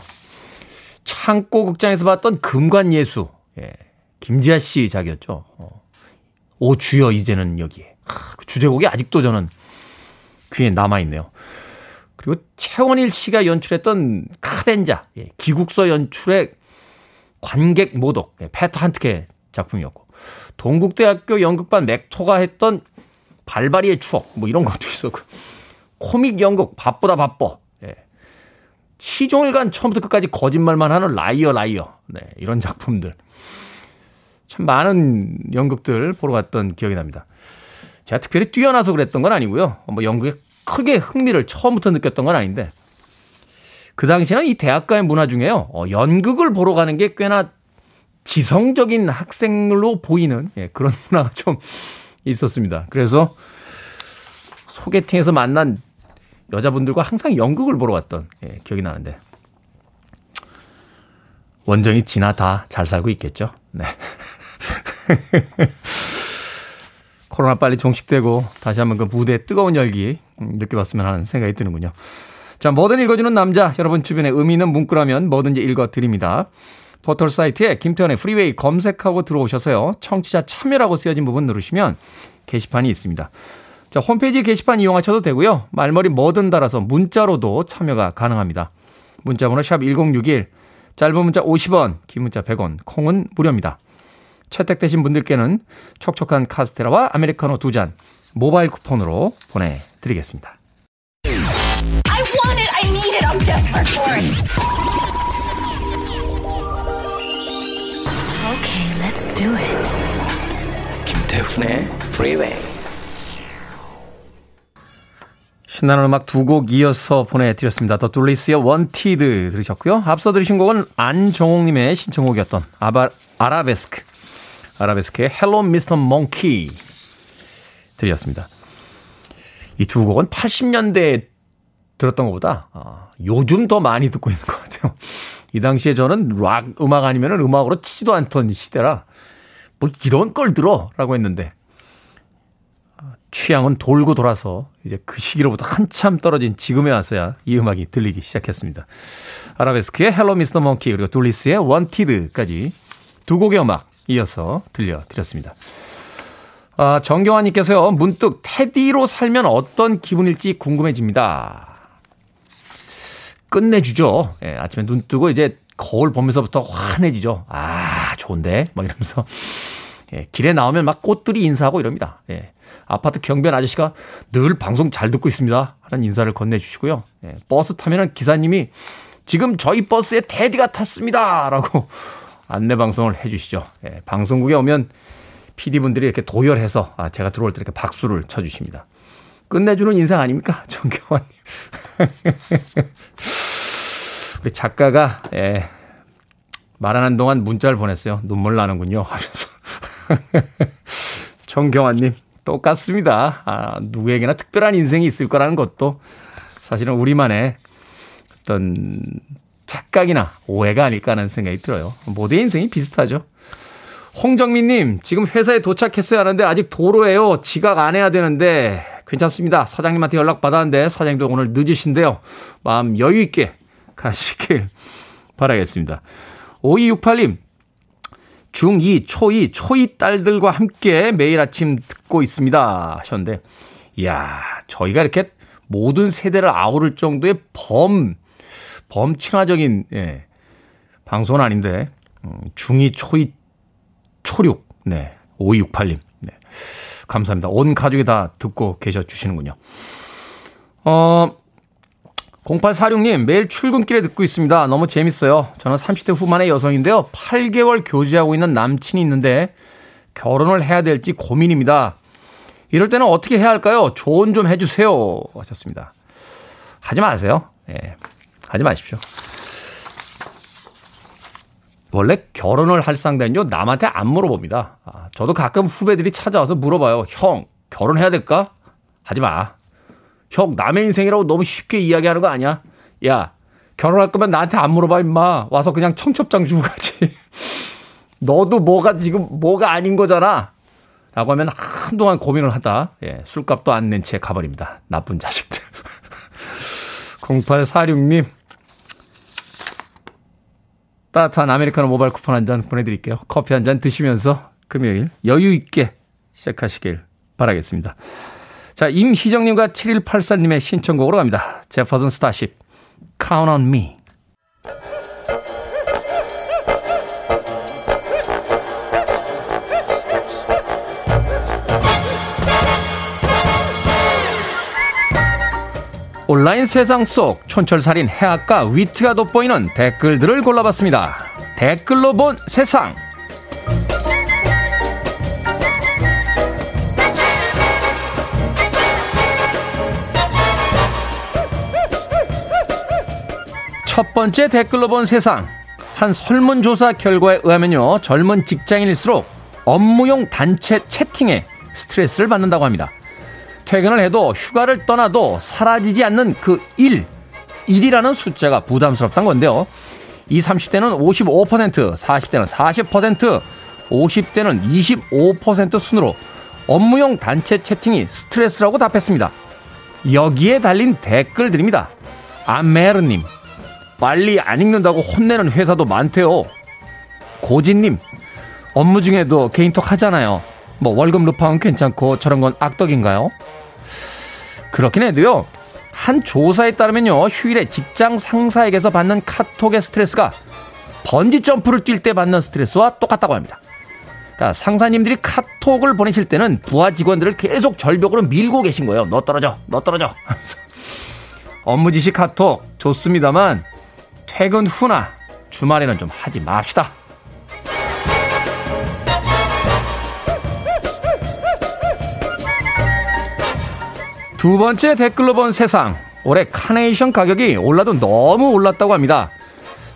창고 극장에서 봤던 금관예수. 예. 김지아 씨 작이었죠. 어. 오 주여 이제는 여기에. 하, 그 주제곡이 아직도 저는 귀에 남아있네요. 그리고 최원일 씨가 연출했던 카덴자, 예. 기국서 연출의 관객 모독, 예. 페터 한트케 작품이었고, 동국대학교 연극반 맥토가 했던 발바리의 추억, 뭐 이런 것도 있었고, 코믹 연극 바쁘다 바빠, 시종일관 처음부터 끝까지 거짓말만 하는 Liar Liar. 네, 이런 작품들. 참 많은 연극들 보러 갔던 기억이 납니다. 제가 특별히 뛰어나서 그랬던 건 아니고요. 뭐 연극에 크게 흥미를 처음부터 느꼈던 건 아닌데 그 당시에는 이 대학가의 문화 중에요. 어, 연극을 보러 가는 게 꽤나 지성적인 학생으로 보이는 예, 그런 *laughs* 문화가 좀 있었습니다. 그래서 소개팅에서 만난 여자분들과 항상 연극을 보러 왔던 예, 기억이 나는데 원정이 지나 다 잘 살고 있겠죠. 네. *laughs* 코로나 빨리 종식되고 다시 한번 그 무대의 뜨거운 열기 음, 느껴봤으면 하는 생각이 드는군요. 자, 뭐든 읽어주는 남자 여러분 주변에 의미 있는 문구라면 뭐든지 읽어드립니다. 포털 사이트에 김태훈의 프리웨이 검색하고 들어오셔서요. 청취자 참여라고 쓰여진 부분 누르시면 게시판이 있습니다. 자, 홈페이지 게시판 이용하셔도 되고요. 말머리 뭐든 달아서 문자로도 참여가 가능합니다. 문자 번호 샵 1061, 짧은 문자 50원, 긴 문자 100원, 콩은 무료입니다. 채택되신 분들께는 촉촉한 카스테라와 아메리카노 두 잔 모바일 쿠폰으로 보내드리겠습니다. I want it, I need it, I'm desperate for it. Okay, let's do it. 김태훈의 Freeway. 신나는 음악 두 곡 이어서 보내드렸습니다. 더 둘리스의 원티드 들으셨고요. 앞서 들으신 곡은 안정옥님의 신청곡이었던 아바, 아라베스크. 아라베스크의 Hello Mr. Monkey 들으셨습니다. 이 두 곡은 80년대에 들었던 것보다 아, 요즘 더 많이 듣고 있는 것 같아요. 이 당시에 저는 락 음악 아니면 음악으로 치지도 않던 시대라 뭐 이런 걸 들어 라고 했는데 취향은 돌고 돌아서 이제 그 시기로부터 한참 떨어진 지금에 와서야 이 음악이 들리기 시작했습니다. 아라베스크의 Hello Mr. Monkey 그리고 둘리스의 Wanted까지 두 곡의 음악 이어서 들려드렸습니다. 아, 정경환님께서요, 문득 테디로 살면 어떤 기분일지 궁금해집니다. 끝내주죠. 예, 아침에 눈 뜨고 이제 거울 보면서부터 환해지죠. 아, 좋은데? 막 이러면서. 예, 길에 나오면 막 꽃들이 인사하고 이럽니다. 예. 아파트 경비원 아저씨가 늘 방송 잘 듣고 있습니다. 하는 인사를 건네주시고요. 예, 버스 타면은 기사님이 지금 저희 버스에 테디가 탔습니다. 라고 안내 방송을 해주시죠. 예, 방송국에 오면 PD분들이 이렇게 도열해서 아, 제가 들어올 때 이렇게 박수를 쳐주십니다. 끝내주는 인상 아닙니까? *laughs* 정경환님. *laughs* 우리 작가가, 예, 말하는 동안 문자를 보냈어요. 눈물 나는군요. 하면서. *laughs* 정경환님, 똑같습니다. 아, 누구에게나 특별한 인생이 있을 거라는 것도 사실은 우리만의 어떤 착각이나 오해가 아닐까 하는 생각이 들어요. 모두의 인생이 비슷하죠. 홍정민님, 지금 회사에 도착했어야 하는데 아직 도로에요. 지각 안 해야 되는데 괜찮습니다. 사장님한테 연락 받았는데 사장님도 오늘 늦으신데요. 마음 여유 있게 가시길 바라겠습니다. 5268님, 중2, 초2, 초2 딸들과 함께 매일 아침 듣고 있습니다. 하셨는데, 이야, 저희가 이렇게 모든 세대를 아우를 정도의 범, 범친화적인, 예, 방송은 아닌데, 음, 중2, 초2, 초6, 네, 5268님, 네. 감사합니다. 온 가족이 다 듣고 계셔 주시는군요. 어, 0846님, 매일 출근길에 듣고 있습니다. 너무 재밌어요. 저는 30대 후반의 여성인데요. 8개월 교제하고 있는 남친이 있는데 결혼을 해야 될지 고민입니다. 이럴 때는 어떻게 해야 할까요? 조언 좀 해주세요. 하셨습니다. 하지 마세요. 예. 하지 마십시오. 원래 결혼을 할 상대는요, 남한테 안 물어봅니다. 아, 저도 가끔 후배들이 찾아와서 물어봐요. 형, 결혼해야 될까? 하지 마. 형, 남의 인생이라고 너무 쉽게 이야기하는 거 아니야? 야, 결혼할 거면 나한테 안 물어봐, 임마. 와서 그냥 청첩장 주고 가지. *laughs* 너도 뭐가 지금 뭐가 아닌 거잖아. 라고 하면 한동안 고민을 하다, 예, 술값도 안 낸 채 가버립니다. 나쁜 자식들. *laughs* 0846님, 따뜻한 아메리카노 모바일 쿠폰 한 잔 보내드릴게요. 커피 한 잔 드시면서 금요일 여유 있게 시작하시길 바라겠습니다. 자, 임희정님과 7184님의 신청곡으로 갑니다. 제퍼슨 스타쉽, Count on Me. 온라인 세상 속 촌철살인 해악과 위트가 돋보이는 댓글들을 골라봤습니다. 댓글로 본 세상. 첫 번째 댓글로 본 세상. 한 설문조사 결과에 의하면요. 젊은 직장인일수록 업무용 단체 채팅에 스트레스를 받는다고 합니다. 퇴근을 해도 휴가를 떠나도 사라지지 않는 그 일, 일이라는 숫자가 부담스럽단 건데요. 이 30대는 55%, 40대는 40%, 50대는 25% 순으로 업무용 단체 채팅이 스트레스라고 답했습니다. 여기에 달린 댓글들입니다. 아메르님, 빨리 안 읽는다고 혼내는 회사도 많대요. 고진님, 업무 중에도 개인톡 하잖아요. 뭐 월급 루팡은 괜찮고 저런 건 악덕인가요? 그렇긴 해도요. 한 조사에 따르면요. 휴일에 직장 상사에게서 받는 카톡의 스트레스가 번지 점프를 뛸 때 받는 스트레스와 똑같다고 합니다. 그러니까 상사님들이 카톡을 보내실 때는 부하 직원들을 계속 절벽으로 밀고 계신 거예요. 너 떨어져, 너 떨어져. 업무 지시 카톡 좋습니다만 퇴근 후나 주말에는 좀 하지 맙시다. 두 번째 댓글로 본 세상. 올해 카네이션 가격이 올라도 너무 올랐다고 합니다.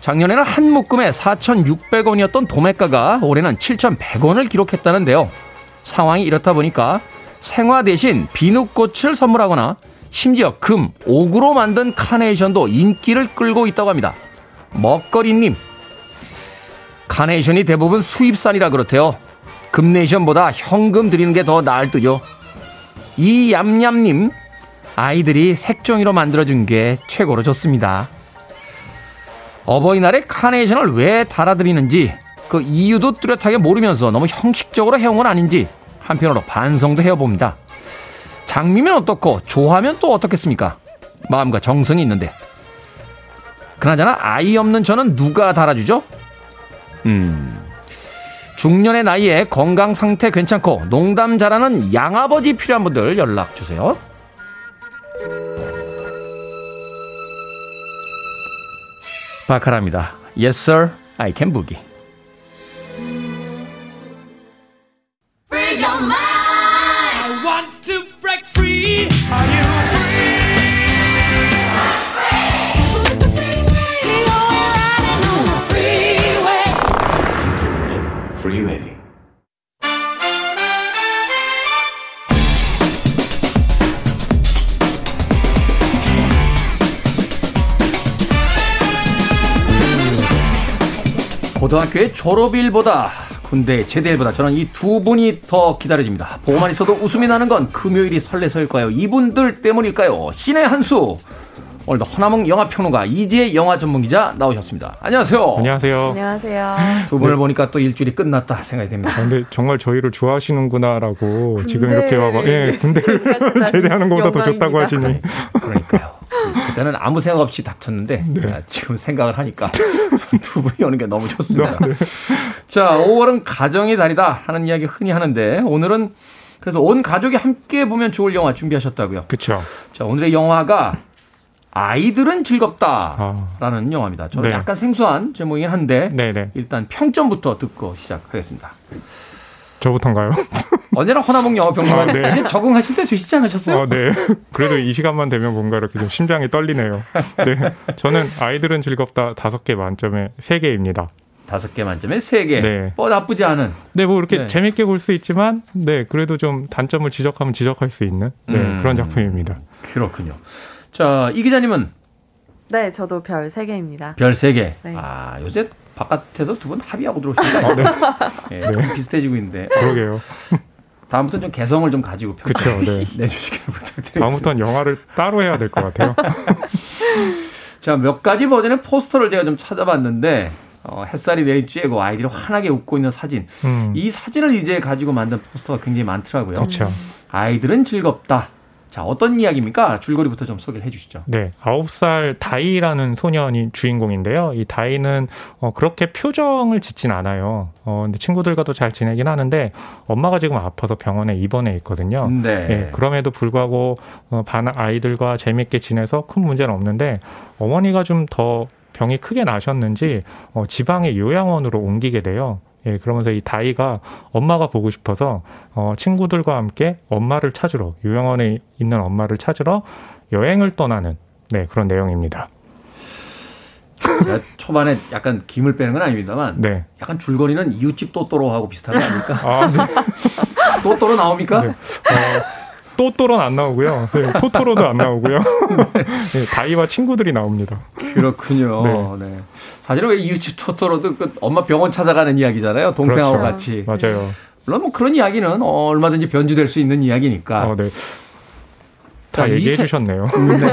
작년에는 한 묶음에 4,600원이었던 도매가가 올해는 7,100원을 기록했다는데요. 상황이 이렇다 보니까 생화 대신 비누꽃을 선물하거나 심지어 금, 옥으로 만든 카네이션도 인기를 끌고 있다고 합니다. 먹거리님. 카네이션이 대부분 수입산이라 그렇대요. 금네이션보다 현금 드리는 게 더 나을 듯요. 이 얌얌님, 아이들이 색종이로 만들어준 게 최고로 좋습니다. 어버이날에 카네이션을 왜 달아드리는지 그 이유도 뚜렷하게 모르면서 너무 형식적으로 해온 건 아닌지 한편으로 반성도 해봅니다. 장미면 어떻고 좋아하면 또 어떻겠습니까? 마음과 정성이 있는데. 그나저나 아이 없는 저는 누가 달아주죠? 음, 중년의 나이에 건강 상태 괜찮고 농담 잘하는 양아버지 필요한 분들 연락 주세요. 바카라입니다. Yes, sir. I can boogie. 고등학교의 졸업일보다 군대 제대일보다 저는 이 두 분이 더 기다려집니다. 보고만 있어도 웃음이 나는 건 금요일이 설레서일까요? 이분들 때문일까요? 신의 한수 오늘도 허나몽 영화평론가 이지혜 영화 전문기자 나오셨습니다. 안녕하세요. 안녕하세요. 안녕하세요. 두 분을 네. 보니까 또 일주일이 끝났다 생각이 됩니다. 아, 근데 정말 저희를 좋아하시는구나라고 지금 이렇게 막 예, 군대를 *laughs* 제대하는 것보다 더 좋다고 하시니. 그러니까요. 그때는 아무 생각 없이 닥쳤는데 네. 자, 지금 생각을 하니까 *laughs* 두 분이 오는 게 너무 좋습니다. 네. 자, 5월은 가정의 달이다 하는 이야기 흔히 하는데 오늘은 그래서 온 가족이 함께 보면 좋을 영화 준비하셨다고요. 그렇죠. 자, 오늘의 영화가 아이들은 즐겁다라는 아. 영화입니다. 저는 네. 약간 생소한 제목이긴 한데 네네. 일단 평점부터 듣고 시작하겠습니다. 저부터인가요? *laughs* 언제나 허나몽 영화평론가 아, 네. 적응하실 때 되시지 않으셨어요? 아, 네. 그래도 이 시간만 되면 뭔가 이렇게 좀 심장이 떨리네요. 네. 저는 아이들은 즐겁다 다섯 개 만점에 세 개입니다. 다섯 개 만점에 세 개. 네. 뭐 나쁘지 않은. 네, 뭐 이렇게 네. 재밌게 볼 수 있지만, 네, 그래도 좀 단점을 지적하면 지적할 수 있는 네, 음, 그런 작품입니다. 그렇군요. 자, 이 기자님은? 네, 저도 별 세 개입니다. 별 세 개. 네. 아, 요새 바깥에서 두 분 합의하고 들어오시니까 아, 네. 네, 좀 비슷해지고 있는데. 그러게요. 다음부터는 좀 개성을 좀 가지고 그쵸, 네. *laughs* 내주시길 부탁드립니다. 다음부터는 영화를 따로 해야 될 것 같아요. *laughs* 자, 몇 가지 버전의 포스터를 제가 좀 찾아봤는데 어, 햇살이 내리쬐고 아이들이 환하게 웃고 있는 사진. 음. 이 사진을 이제 가지고 만든 포스터가 굉장히 많더라고요. 그렇죠. 아이들은 즐겁다. 자, 어떤 이야기입니까? 줄거리부터 좀 소개를 해 주시죠. 네. 9살 다이라는 소년이 주인공인데요. 이 다이는 어, 그렇게 표정을 짓진 않아요. 어, 근데 친구들과도 잘 지내긴 하는데 엄마가 지금 아파서 병원에 입원해 있거든요. 네. 네 그럼에도 불구하고 어, 반 아이들과 재밌게 지내서 큰 문제는 없는데 어머니가 좀더 병이 크게 나셨는지 어, 지방의 요양원으로 옮기게 돼요. 예, 그러면서 이 다이가 엄마가 보고 싶어서 어, 친구들과 함께 엄마를 찾으러 요양원에 있는 엄마를 찾으러 여행을 떠나는 네 그런 내용입니다. 초반에 약간 김을 빼는 건 아닙니다만 네. 약간 줄거리는 이웃집 또또로하고 비슷한 거 아닙니까? 아, 네. *laughs* 또또로 나옵니까? 네. 어, 또또로는 안 나오고요. 네, 토토로도 안 나오고요. *laughs* 네, 다이와 친구들이 나옵니다. 그렇군요. 네. 네. 사실은 왜 이웃집 토토로도 그 엄마 병원 찾아가는 이야기잖아요. 동생하고 그렇죠. 같이. 맞아요. 물론 뭐 그런 이야기는 어, 얼마든지 변주될 수 있는 이야기니까. 어, 네. 다 얘기해 주셨네요. *laughs* 네.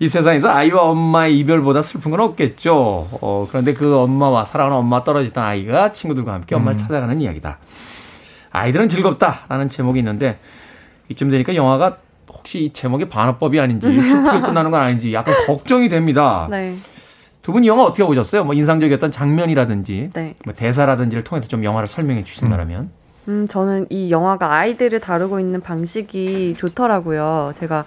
이 세상에서 아이와 엄마의 이별보다 슬픈 건 없겠죠. 어, 그런데 그 엄마와 사랑하는 엄마 떨어졌던 아이가 친구들과 함께 엄마를 음. 찾아가는 이야기다. 아이들은 즐겁다라는 제목이 있는데 이쯤 되니까 영화가 혹시 이 제목이 반어법이 아닌지 슬프게 *laughs* 끝나는 건 아닌지 약간 걱정이 됩니다. 네. 두분 영화 어떻게 보셨어요? 뭐 인상적이었던 장면이라든지 네. 뭐 대사라든지를 통해서 좀 영화를 설명해 주신다면. 음, 저는 이 영화가 아이들을 다루고 있는 방식이 좋더라고요. 제가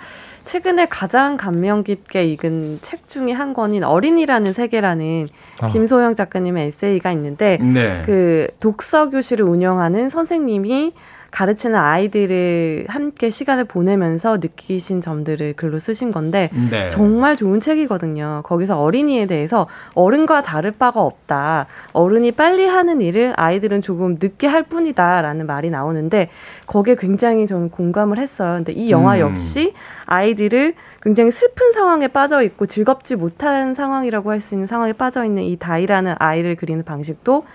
최근에 가장 감명 깊게 읽은 책 중에 한 권인 어린이라는 세계라는 아. 김소영 작가님의 에세이가 있는데 네. 그 독서 교실을 운영하는 선생님이 가르치는 아이들을 함께 시간을 보내면서 느끼신 점들을 글로 쓰신 건데 네. 정말 좋은 책이거든요. 거기서 어린이에 대해서 어른과 다를 바가 없다. 어른이 빨리 하는 일을 아이들은 조금 늦게 할 뿐이다라는 말이 나오는데 거기에 굉장히 저는 공감을 했어요. 근데 이 영화 음. 역시 아이들을 굉장히 슬픈 상황에 빠져 있고 즐겁지 못한 상황이라고 할 수 있는 상황에 빠져 있는 이 다이라는 아이를 그리는 방식도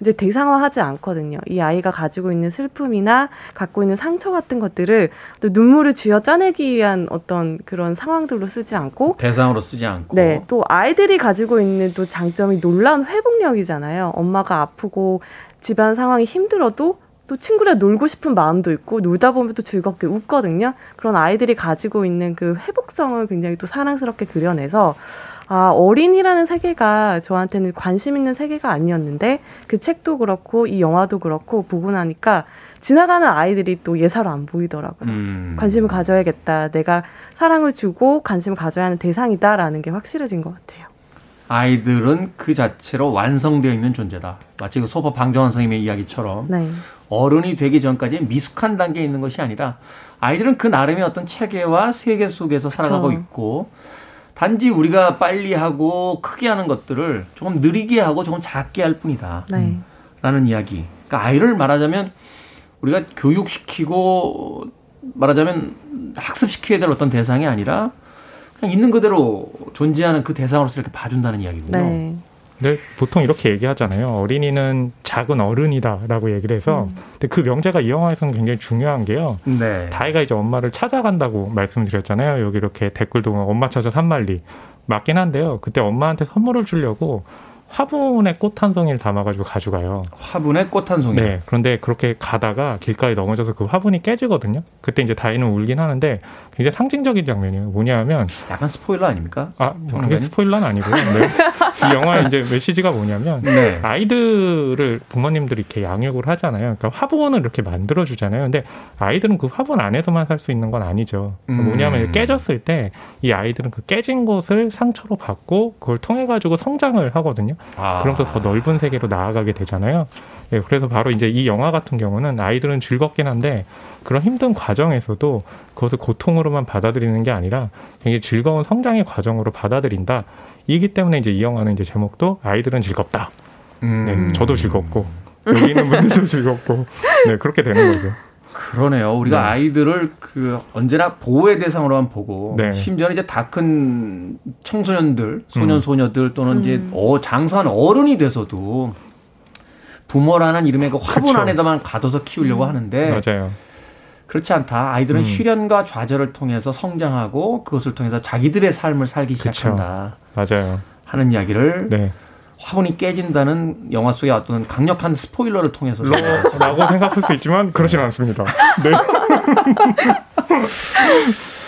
이제 대상화하지 않거든요. 이 아이가 가지고 있는 슬픔이나 갖고 있는 상처 같은 것들을 또 눈물을 쥐어 짜내기 위한 어떤 그런 상황들로 쓰지 않고 대상으로 쓰지 않고 네, 또 아이들이 가지고 있는 또 장점이 놀라운 회복력이잖아요. 엄마가 아프고 집안 상황이 힘들어도 또 친구랑 놀고 싶은 마음도 있고 놀다 보면 또 즐겁게 웃거든요. 그런 아이들이 가지고 있는 그 회복성을 굉장히 또 사랑스럽게 그려내서 아, 어린이라는 세계가 저한테는 관심 있는 세계가 아니었는데 그 책도 그렇고 이 영화도 그렇고 보고 나니까 지나가는 아이들이 또 예사로 안 보이더라고요. 음. 관심을 가져야겠다. 내가 사랑을 주고 관심을 가져야 하는 대상이다라는 게 확실해진 것 같아요. 아이들은 그 자체로 완성되어 있는 존재다. 마치 그 소파 방정환 선생님의 이야기처럼 네. 어른이 되기 전까지 미숙한 단계에 있는 것이 아니라 아이들은 그 나름의 어떤 체계와 세계 속에서 살아가고 그쵸. 있고 단지 우리가 빨리 하고 크게 하는 것들을 조금 느리게 하고 조금 작게 할 뿐이다. 네. 라는 이야기. 그러니까 아이를 말하자면 우리가 교육시키고 말하자면 학습시켜야 될 어떤 대상이 아니라 그냥 있는 그대로 존재하는 그 대상으로서 이렇게 봐준다는 이야기군요. 네. 네, 보통 이렇게 얘기하잖아요. 어린이는 작은 어른이다라고 얘기를 해서, 음. 근데 그 명제가 이 영화에서는 굉장히 중요한 게요. 네. 다이가 이제 엄마를 찾아간다고 말씀드렸잖아요. 여기 이렇게 댓글도 엄마 찾아 산말리 맞긴 한데요. 그때 엄마한테 선물을 주려고 화분에 꽃 한 송이를 담아가지고 가져가요. 화분에 꽃 한 송이. 네. 그런데 그렇게 가다가 길가에 넘어져서 그 화분이 깨지거든요. 그때 이제 다이는 울긴 하는데 굉장히 상징적인 장면이에요. 뭐냐면 약간 스포일러 아닙니까? 아, 뭐 그게 스포일러는 아니고요. 네. 이 영화의 이제 메시지가 뭐냐면 네. 아이들을 부모님들이 이렇게 양육을 하잖아요. 그러니까 화분을 이렇게 만들어 주잖아요. 근데 아이들은 그 화분 안에서만 살 수 있는 건 아니죠. 그러니까 음. 뭐냐면 깨졌을 때 이 아이들은 그 깨진 곳을 상처로 받고 그걸 통해 가지고 성장을 하거든요. 아. 그러면서 더 넓은 세계로 나아가게 되잖아요. 예, 그래서 바로 이제 이 영화 같은 경우는 아이들은 즐겁긴 한데 그런 힘든 과정에서도 그것을 고통으로만 받아들이는 게 아니라 굉장히 즐거운 성장의 과정으로 받아들인다. 이기 때문에 이제 이 영화는 이제 제목도 아이들은 즐겁다. 음. 네, 저도 즐겁고 여기 있는 분들도 *laughs* 즐겁고 네 그렇게 되는 거죠. 그러네요. 우리가 네. 아이들을 그 언제나 보호의 대상으로만 보고 네. 심지어는 이제 다 큰 청소년들, 소년 음. 소녀들 또는 음. 이제 어 장수한 어른이 돼서도 부모라는 이름의 그 화분 그쵸. 안에다만 가둬서 키우려고 음. 하는데 맞아요. 그렇지 않다. 아이들은 음. 시련과 좌절을 통해서 성장하고 그것을 통해서 자기들의 삶을 살기 그쵸. 시작한다. 맞아요. 하는 이야기를 네. 화분이 깨진다는 영화 속의 어떤 강력한 스포일러를 통해서 라고 생각할 수 있지만 그렇지는 않습니다. 네. *laughs*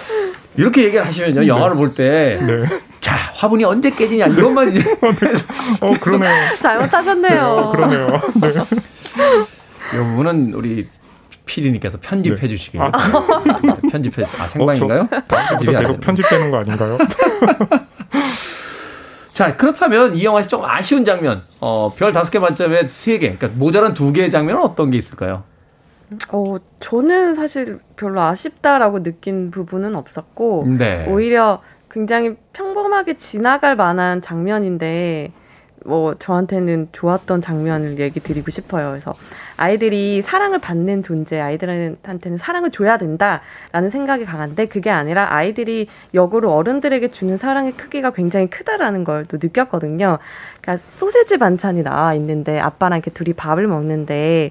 이렇게 얘기를 하시면요. 영화를 볼 때. 네. 자, 화분이 언제 깨지냐. 이것만 이제. *laughs* 어, 그러네요. *laughs* 잘못하셨네요. 네, 어, 그러네요. 네. 이 부분은 우리 PD님께서 편집해 네. 주시기 아, 편집해 주 아, 생방인가요? 어, 편집이 계속 편집되는 거 아닌가요? 자, 그렇다면 이 영화에서 좀 아쉬운 장면, 어, 별 다섯 개 만점에 세 개, 그러니까 모자란 두 개의 장면은 어떤 게 있을까요? 어, 저는 사실 별로 아쉽다라고 느낀 부분은 없었고, 네. 오히려 굉장히 평범하게 지나갈 만한 장면인데, 뭐 저한테는 좋았던 장면을 얘기 드리고 싶어요. 그래서 아이들이 사랑을 받는 존재, 아이들한테는 사랑을 줘야 된다라는 생각이 강한데 그게 아니라 아이들이 역으로 어른들에게 주는 사랑의 크기가 굉장히 크다라는 걸 또 느꼈거든요. 그러니까 소세지 반찬이 나와 있는데 아빠랑 이렇게 둘이 밥을 먹는데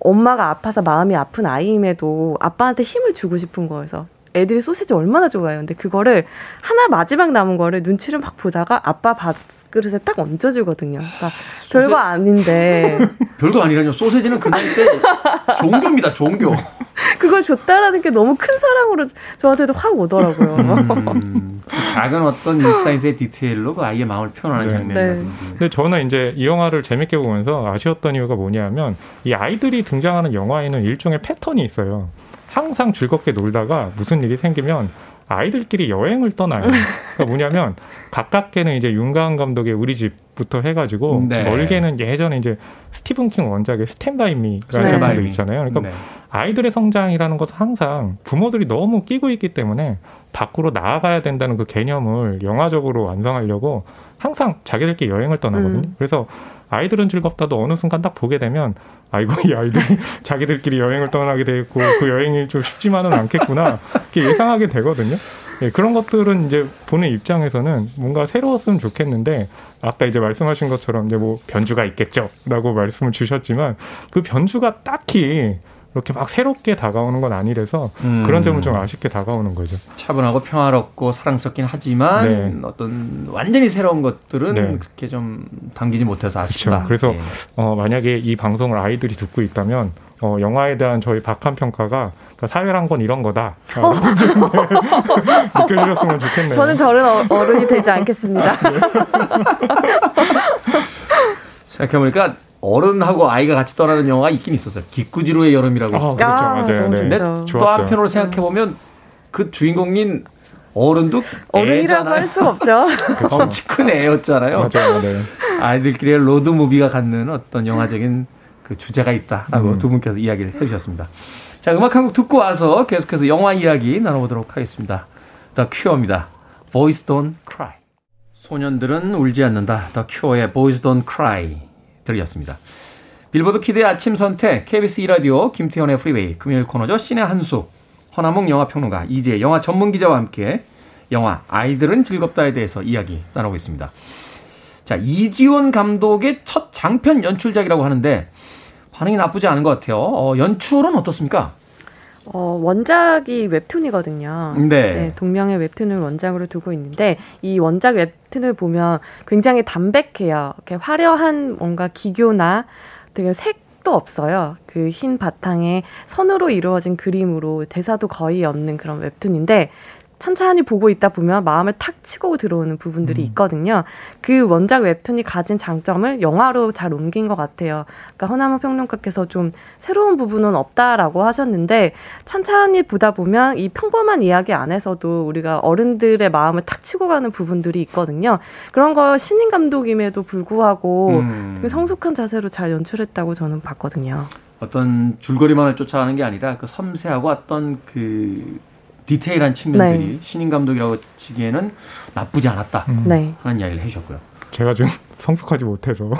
엄마가 아파서 마음이 아픈 아이임에도 아빠한테 힘을 주고 싶은 거여서 애들이 소시지 얼마나 좋아해요. 근데 그거를 하나 마지막 남은 거를 눈치를 막 보다가 아빠 밥 그릇에 딱 얹어주거든요. 그러니까 소세... 별거 아닌데. *laughs* 별거 아니라뇨. 소세지는 그 나이 때 종교입니다. 종교. *laughs* 그걸 줬다라는 게 너무 큰 사랑으로 저한테도 확 오더라고요. 음, 그 작은 어떤 인사이즈의 디테일로 그 아이의 마음을 표현하는 네. 장면이라든지. 네. 근데 저는 이제 이 영화를 재밌게 보면서 아쉬웠던 이유가 뭐냐면 이 아이들이 등장하는 영화에는 일종의 패턴이 있어요. 항상 즐겁게 놀다가 무슨 일이 생기면 아이들끼리 여행을 떠나요. 그러니까 뭐냐면 *laughs* 가깝게는 이제 윤가은 감독의 우리 집부터 해가지고 네. 멀게는 예전에 이제 스티븐 킹 원작의 스탠바이미라는 네. 작품도 있잖아요. 그러니까 네. 아이들의 성장이라는 것은 항상 부모들이 너무 끼고 있기 때문에 밖으로 나아가야 된다는 그 개념을 영화적으로 완성하려고 항상 자기들끼리 여행을 떠나거든요. 음. 그래서 아이들은 즐겁다도 어느 순간 딱 보게 되면 아이고 이 아이들이 *laughs* 자기들끼리 여행을 떠나게 되겠고 그 여행이 좀 쉽지만은 않겠구나 이렇게 예상하게 되거든요. 예, 그런 것들은 이제 보는 입장에서는 뭔가 새로웠으면 좋겠는데 아까 이제 말씀하신 것처럼 이제 뭐 변주가 있겠죠라고 말씀을 주셨지만 그 변주가 딱히 그렇게 막 새롭게 다가오는 건 아니라서 음. 그런 점은 좀 아쉽게 다가오는 거죠. 차분하고 평화롭고 사랑스럽긴 하지만 네. 어떤 완전히 새로운 것들은 네. 그렇게 좀 당기지 못해서 아쉽다. 그렇죠. 그래서 네. 어, 만약에 이 방송을 아이들이 듣고 있다면 어, 영화에 대한 저희 박한 평가가 그러니까 사회란 건 이런 거다. 어. *laughs* *laughs* 느껴주셨으면 좋겠네요. 저는 저런 어, 어른이 되지 않겠습니다. *laughs* 생각해보니까 어른하고 아이가 같이 떠나는 영화가 있긴 있었어요. 기쿠지로의 여름이라고. 아, 그렇죠. 아, 맞아요. 네. 근데 또 한편으로 생각해 보면 그 주인공인 어른도 어른이라고 할 수 없죠. *laughs* 엄청 큰 애였잖아요. 맞아요. 네. 아이들끼리의 로드 무비가 갖는 어떤 영화적인 그 주제가 있다라고 음. 두 분께서 이야기를 해주셨습니다. 자, 음악 한 곡 듣고 와서 계속해서 영화 이야기 나눠보도록 하겠습니다. The Cure입니다. Boys Don't Cry. 소년들은 울지 않는다. The Cure의 Boys Don't Cry. 들이었습니다. 빌보드 키드의 아침 선택, KBS 2라디오, 김태훈의 프리웨이, 금요일 코너죠. 신의 한수, 허남웅 영화평론가, 이제 영화 전문기자와 함께 영화 아이들은 즐겁다에 대해서 이야기 나누고 있습니다. 자, 이지원 감독의 첫 장편 연출작이라고 하는데 반응이 나쁘지 않은 것 같아요. 어, 연출은 어떻습니까? 어, 원작이 웹툰이거든요. 네. 네. 동명의 웹툰을 원작으로 두고 있는데 이 원작 웹툰을 보면 굉장히 담백해요. 이렇게 화려한 뭔가 기교나 되게 색도 없어요. 그 흰 바탕에 선으로 이루어진 그림으로 대사도 거의 없는 그런 웹툰인데 천천히 보고 있다 보면 마음을 탁 치고 들어오는 부분들이 음. 있거든요. 그 원작 웹툰이 가진 장점을 영화로 잘 옮긴 것 같아요. 그러니까 허나무 평론가께서 좀 새로운 부분은 없다라고 하셨는데 천천히 보다 보면 이 평범한 이야기 안에서도 우리가 어른들의 마음을 탁 치고 가는 부분들이 있거든요. 그런 거 신인 감독임에도 불구하고 음. 성숙한 자세로 잘 연출했다고 저는 봤거든요. 어떤 줄거리만을 쫓아가는 게 아니라 그 섬세하고 어떤 그 디테일한 측면들이 네. 신인 감독이라고 치기에는 나쁘지 않았다 음. 네. 하는 이야기를 해주셨고요. 제가 좀 *laughs* 성숙하지 못해서 *laughs*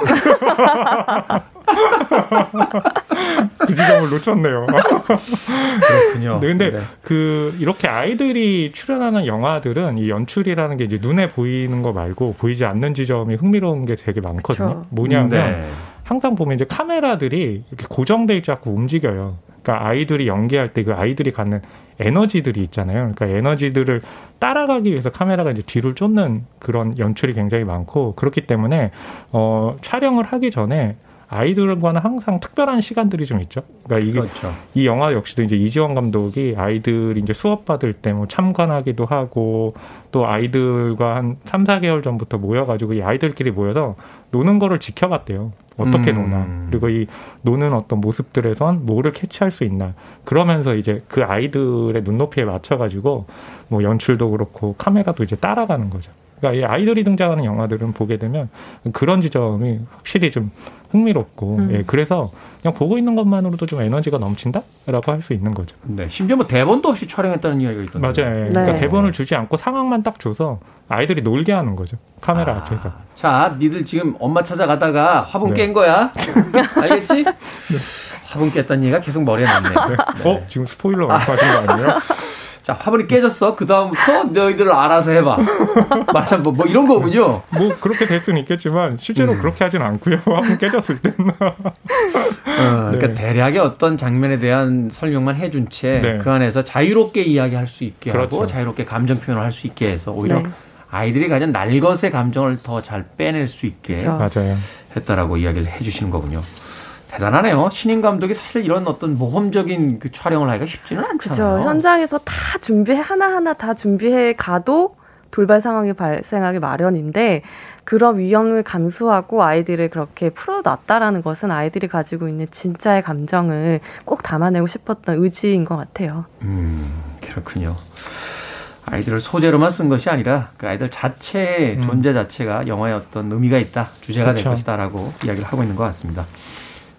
그 지점을 놓쳤네요. *laughs* 그렇군요. 네, 근데 네. 그 이렇게 아이들이 출연하는 영화들은 이 연출이라는 게 이제 눈에 보이는 거 말고 보이지 않는 지점이 흥미로운 게 되게 많거든요. 그쵸. 뭐냐면 네. 항상 보면 이제 카메라들이 이렇게 고정돼 있지 않고 움직여요. 그러니까 아이들이 연기할 때 그 아이들이 갖는 에너지들이 있잖아요. 그러니까 에너지들을 따라가기 위해서 카메라가 이제 뒤를 쫓는 그런 연출이 굉장히 많고 그렇기 때문에 어 촬영을 하기 전에 아이들과는 항상 특별한 시간들이 좀 있죠. 그러니까 이게 그렇죠. 이 영화 역시도 이제 이지원 감독이 아이들이 이제 수업 받을 때 뭐 참관하기도 하고 또 아이들과 한 3, 4개월 전부터 모여 가지고 이 아이들끼리 모여서 노는 거를 지켜봤대요. 어떻게 음. 노나 그리고 이 노는 어떤 모습들에선 뭐를 캐치할 수 있나 그러면서 이제 그 아이들의 눈높이에 맞춰 가지고 뭐 연출도 그렇고 카메라도 이제 따라가는 거죠. 그러니까 이 아이들이 등장하는 영화들은 보게 되면 그런 지점이 확실히 좀 흥미롭고 음. 예, 그래서 그냥 보고 있는 것만으로도 좀 에너지가 넘친다라고 할 수 있는 거죠. 네, 심지어 뭐 대본도 없이 촬영했다는 이야기가 있던데. 맞아요. 예. 네. 그러니까 대본을 주지 않고 상황만 딱 줘서 아이들이 놀게 하는 거죠. 카메라 아, 앞에서. 자, 니들 지금 엄마 찾아가다가 화분 네. 깬 거야. *laughs* 알겠지? 네. 화분 깼다는 얘기가 계속 머리에 남네. 네. 어? 지금 스포일러 말씀하신 거 아니에요? 자, 화분이 깨졌어. 그 다음부터 너희들 알아서 해봐. *laughs* 말하자면 뭐, 뭐, 이런 거군요. 뭐, 그렇게 될 수는 있겠지만, 실제로 음. 그렇게 하진 않고요. *laughs* 화분 깨졌을 때는. 어, 그러니까 네. 대략의 어떤 장면에 대한 설명만 해준 채, 네. 그 안에서 자유롭게 이야기할 수 있게 그렇죠. 하고, 자유롭게 감정 표현을 할 수 있게 해서, 오히려 네. 아이들이 가진 날것의 감정을 더 잘 빼낼 수 있게 그렇죠. 했다라고 이야기를 해주시는 거군요. 대단하네요. 신인 감독이 사실 이런 어떤 모험적인 그 촬영을 하기가 쉽지는 않잖아요. 그렇죠. 현장에서 다 준비해 하나 하나 다 준비해 가도 돌발 상황이 발생하기 마련인데 그런 위험을 감수하고 아이들을 그렇게 풀어놨다라는 것은 아이들이 가지고 있는 진짜의 감정을 꼭 담아내고 싶었던 의지인 것 같아요. 음, 그렇군요. 아이들을 소재로만 쓴 것이 아니라 그 아이들 자체의 음. 존재 자체가 영화에 어떤 의미가 있다, 주제가 그렇죠. 될 것이다라고 이야기를 하고 있는 것 같습니다.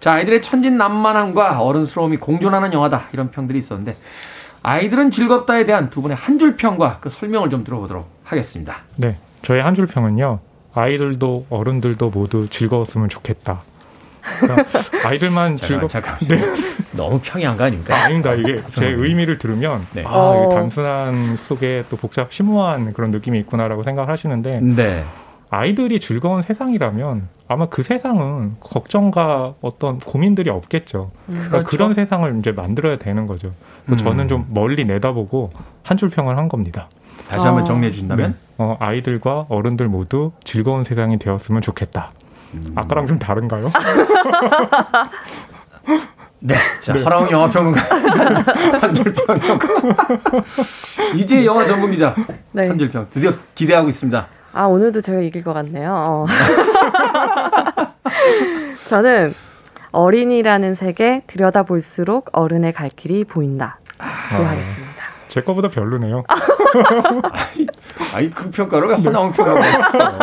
자, 아이들의 천진난만함과 어른스러움이 공존하는 영화다. 이런 평들이 있었는데 아이들은 즐겁다에 대한 두 분의 한 줄 평과 그 설명을 좀 들어보도록 하겠습니다. 네. 저의 한줄 평은요. 아이들도 어른들도 모두 즐거웠으면 좋겠다. 그러니까 *laughs* 아이들만 즐겁. 잠깐. 네. 너무 평이한 거 아닙니까? 아, 닙니다 이게 제 음. 의미를 들으면 네. 아, 어. 단순한 속에 또 복잡 심오한 그런 느낌이 있구나라고 생각하시는데 네. 아이들이 즐거운 세상이라면 아마 그 세상은 걱정과 어떤 고민들이 없겠죠. 음, 그러니까 그렇죠. 그런 세상을 이제 만들어야 되는 거죠. 그래서 음. 저는 좀 멀리 내다보고 한 줄 평을 한 겁니다. 다시 한번 어. 정리해 주신다면? 네. 어, 아이들과 어른들 모두 즐거운 세상이 되었으면 좋겠다. 음. 아까랑 좀 다른가요? *laughs* 네. 자, 네. 허라운 영화평론가 한줄평 이제 영화 전문 기자 네. 한줄평 드디어 기대하고 있습니다. 아, 오늘도 제가 이길 것 같네요. 어. *laughs* 저는 어린이라는 세계 들여다볼수록 어른의 갈 길이 보인다. 아, 하겠습니다. 제 거보다 별로네요. *laughs* 아니, 아니, 그 평가를 왜 하나온 평가를 했어요?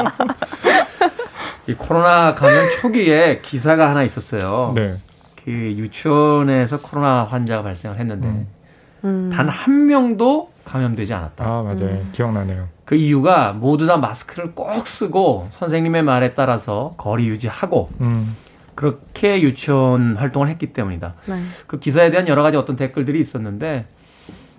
이 코로나 감염 초기에 기사가 하나 있었어요. 네. 그 유치원에서 코로나 환자가 발생을 했는데 음. 음. 단한 명도 감염되지 않았다. 아, 맞아요. 음. 기억나네요. 그 이유가 모두 다 마스크를 꼭 쓰고 선생님의 말에 따라서 거리 유지하고 음. 그렇게 유치원 활동을 했기 때문이다. 네. 그 기사에 대한 여러 가지 어떤 댓글들이 있었는데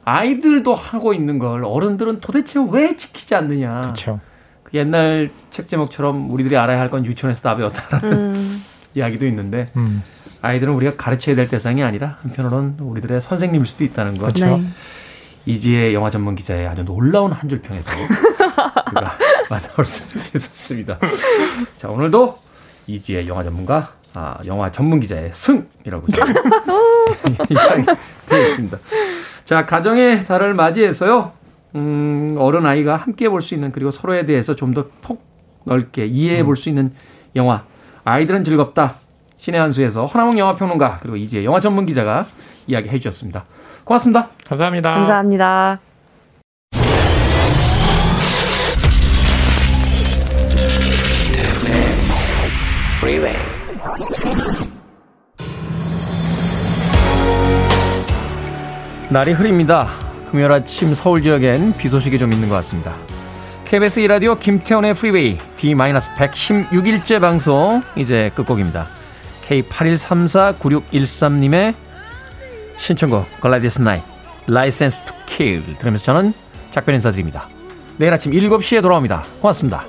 아이들도 하고 있는 걸 어른들은 도대체 왜 지키지 않느냐. 그쵸. 그 옛날 책 제목처럼 우리들이 알아야 할 건 유치원에서 음. 이야기도 있는데 음. 아이들은 우리가 가르쳐야 될 대상이 아니라 한편으로는 우리들의 선생님일 수도 있다는 것. 그렇죠. 네. 이지혜 영화 전문 기자의 아주 놀라운 한 줄 평에서 *laughs* 우리가 만나볼 수 있었습니다. 자 오늘도 이지혜 영화 전문가, 아, 영화 전문 기자의 승이라고 *laughs* 이야기 드리겠습니다. 자 가정의 달을 맞이해서요. 음, 어른 아이가 함께 볼 수 있는 그리고 서로에 대해서 좀 더 폭 넓게 이해해 볼 수 있는 영화 아이들은 즐겁다 신의 한수에서 허나몽 영화평론가 그리고 이제 영화 전문 기자가 이야기해 주셨습니다. 고맙습니다. 감사합니다. 감사합니다. 날이 흐립니다. 금요일 아침 서울 지역엔 비 소식이 좀 있는 것 같습니다. KBS 2라디오 김태훈의 프리웨이 D-116일째 방송 이제 끝곡입니다. K81349613님의 신청곡 Gladys Knight License to Kill 들으면서 저는 작별 인사드립니다. 내일 아침 7시에 돌아옵니다. 고맙습니다.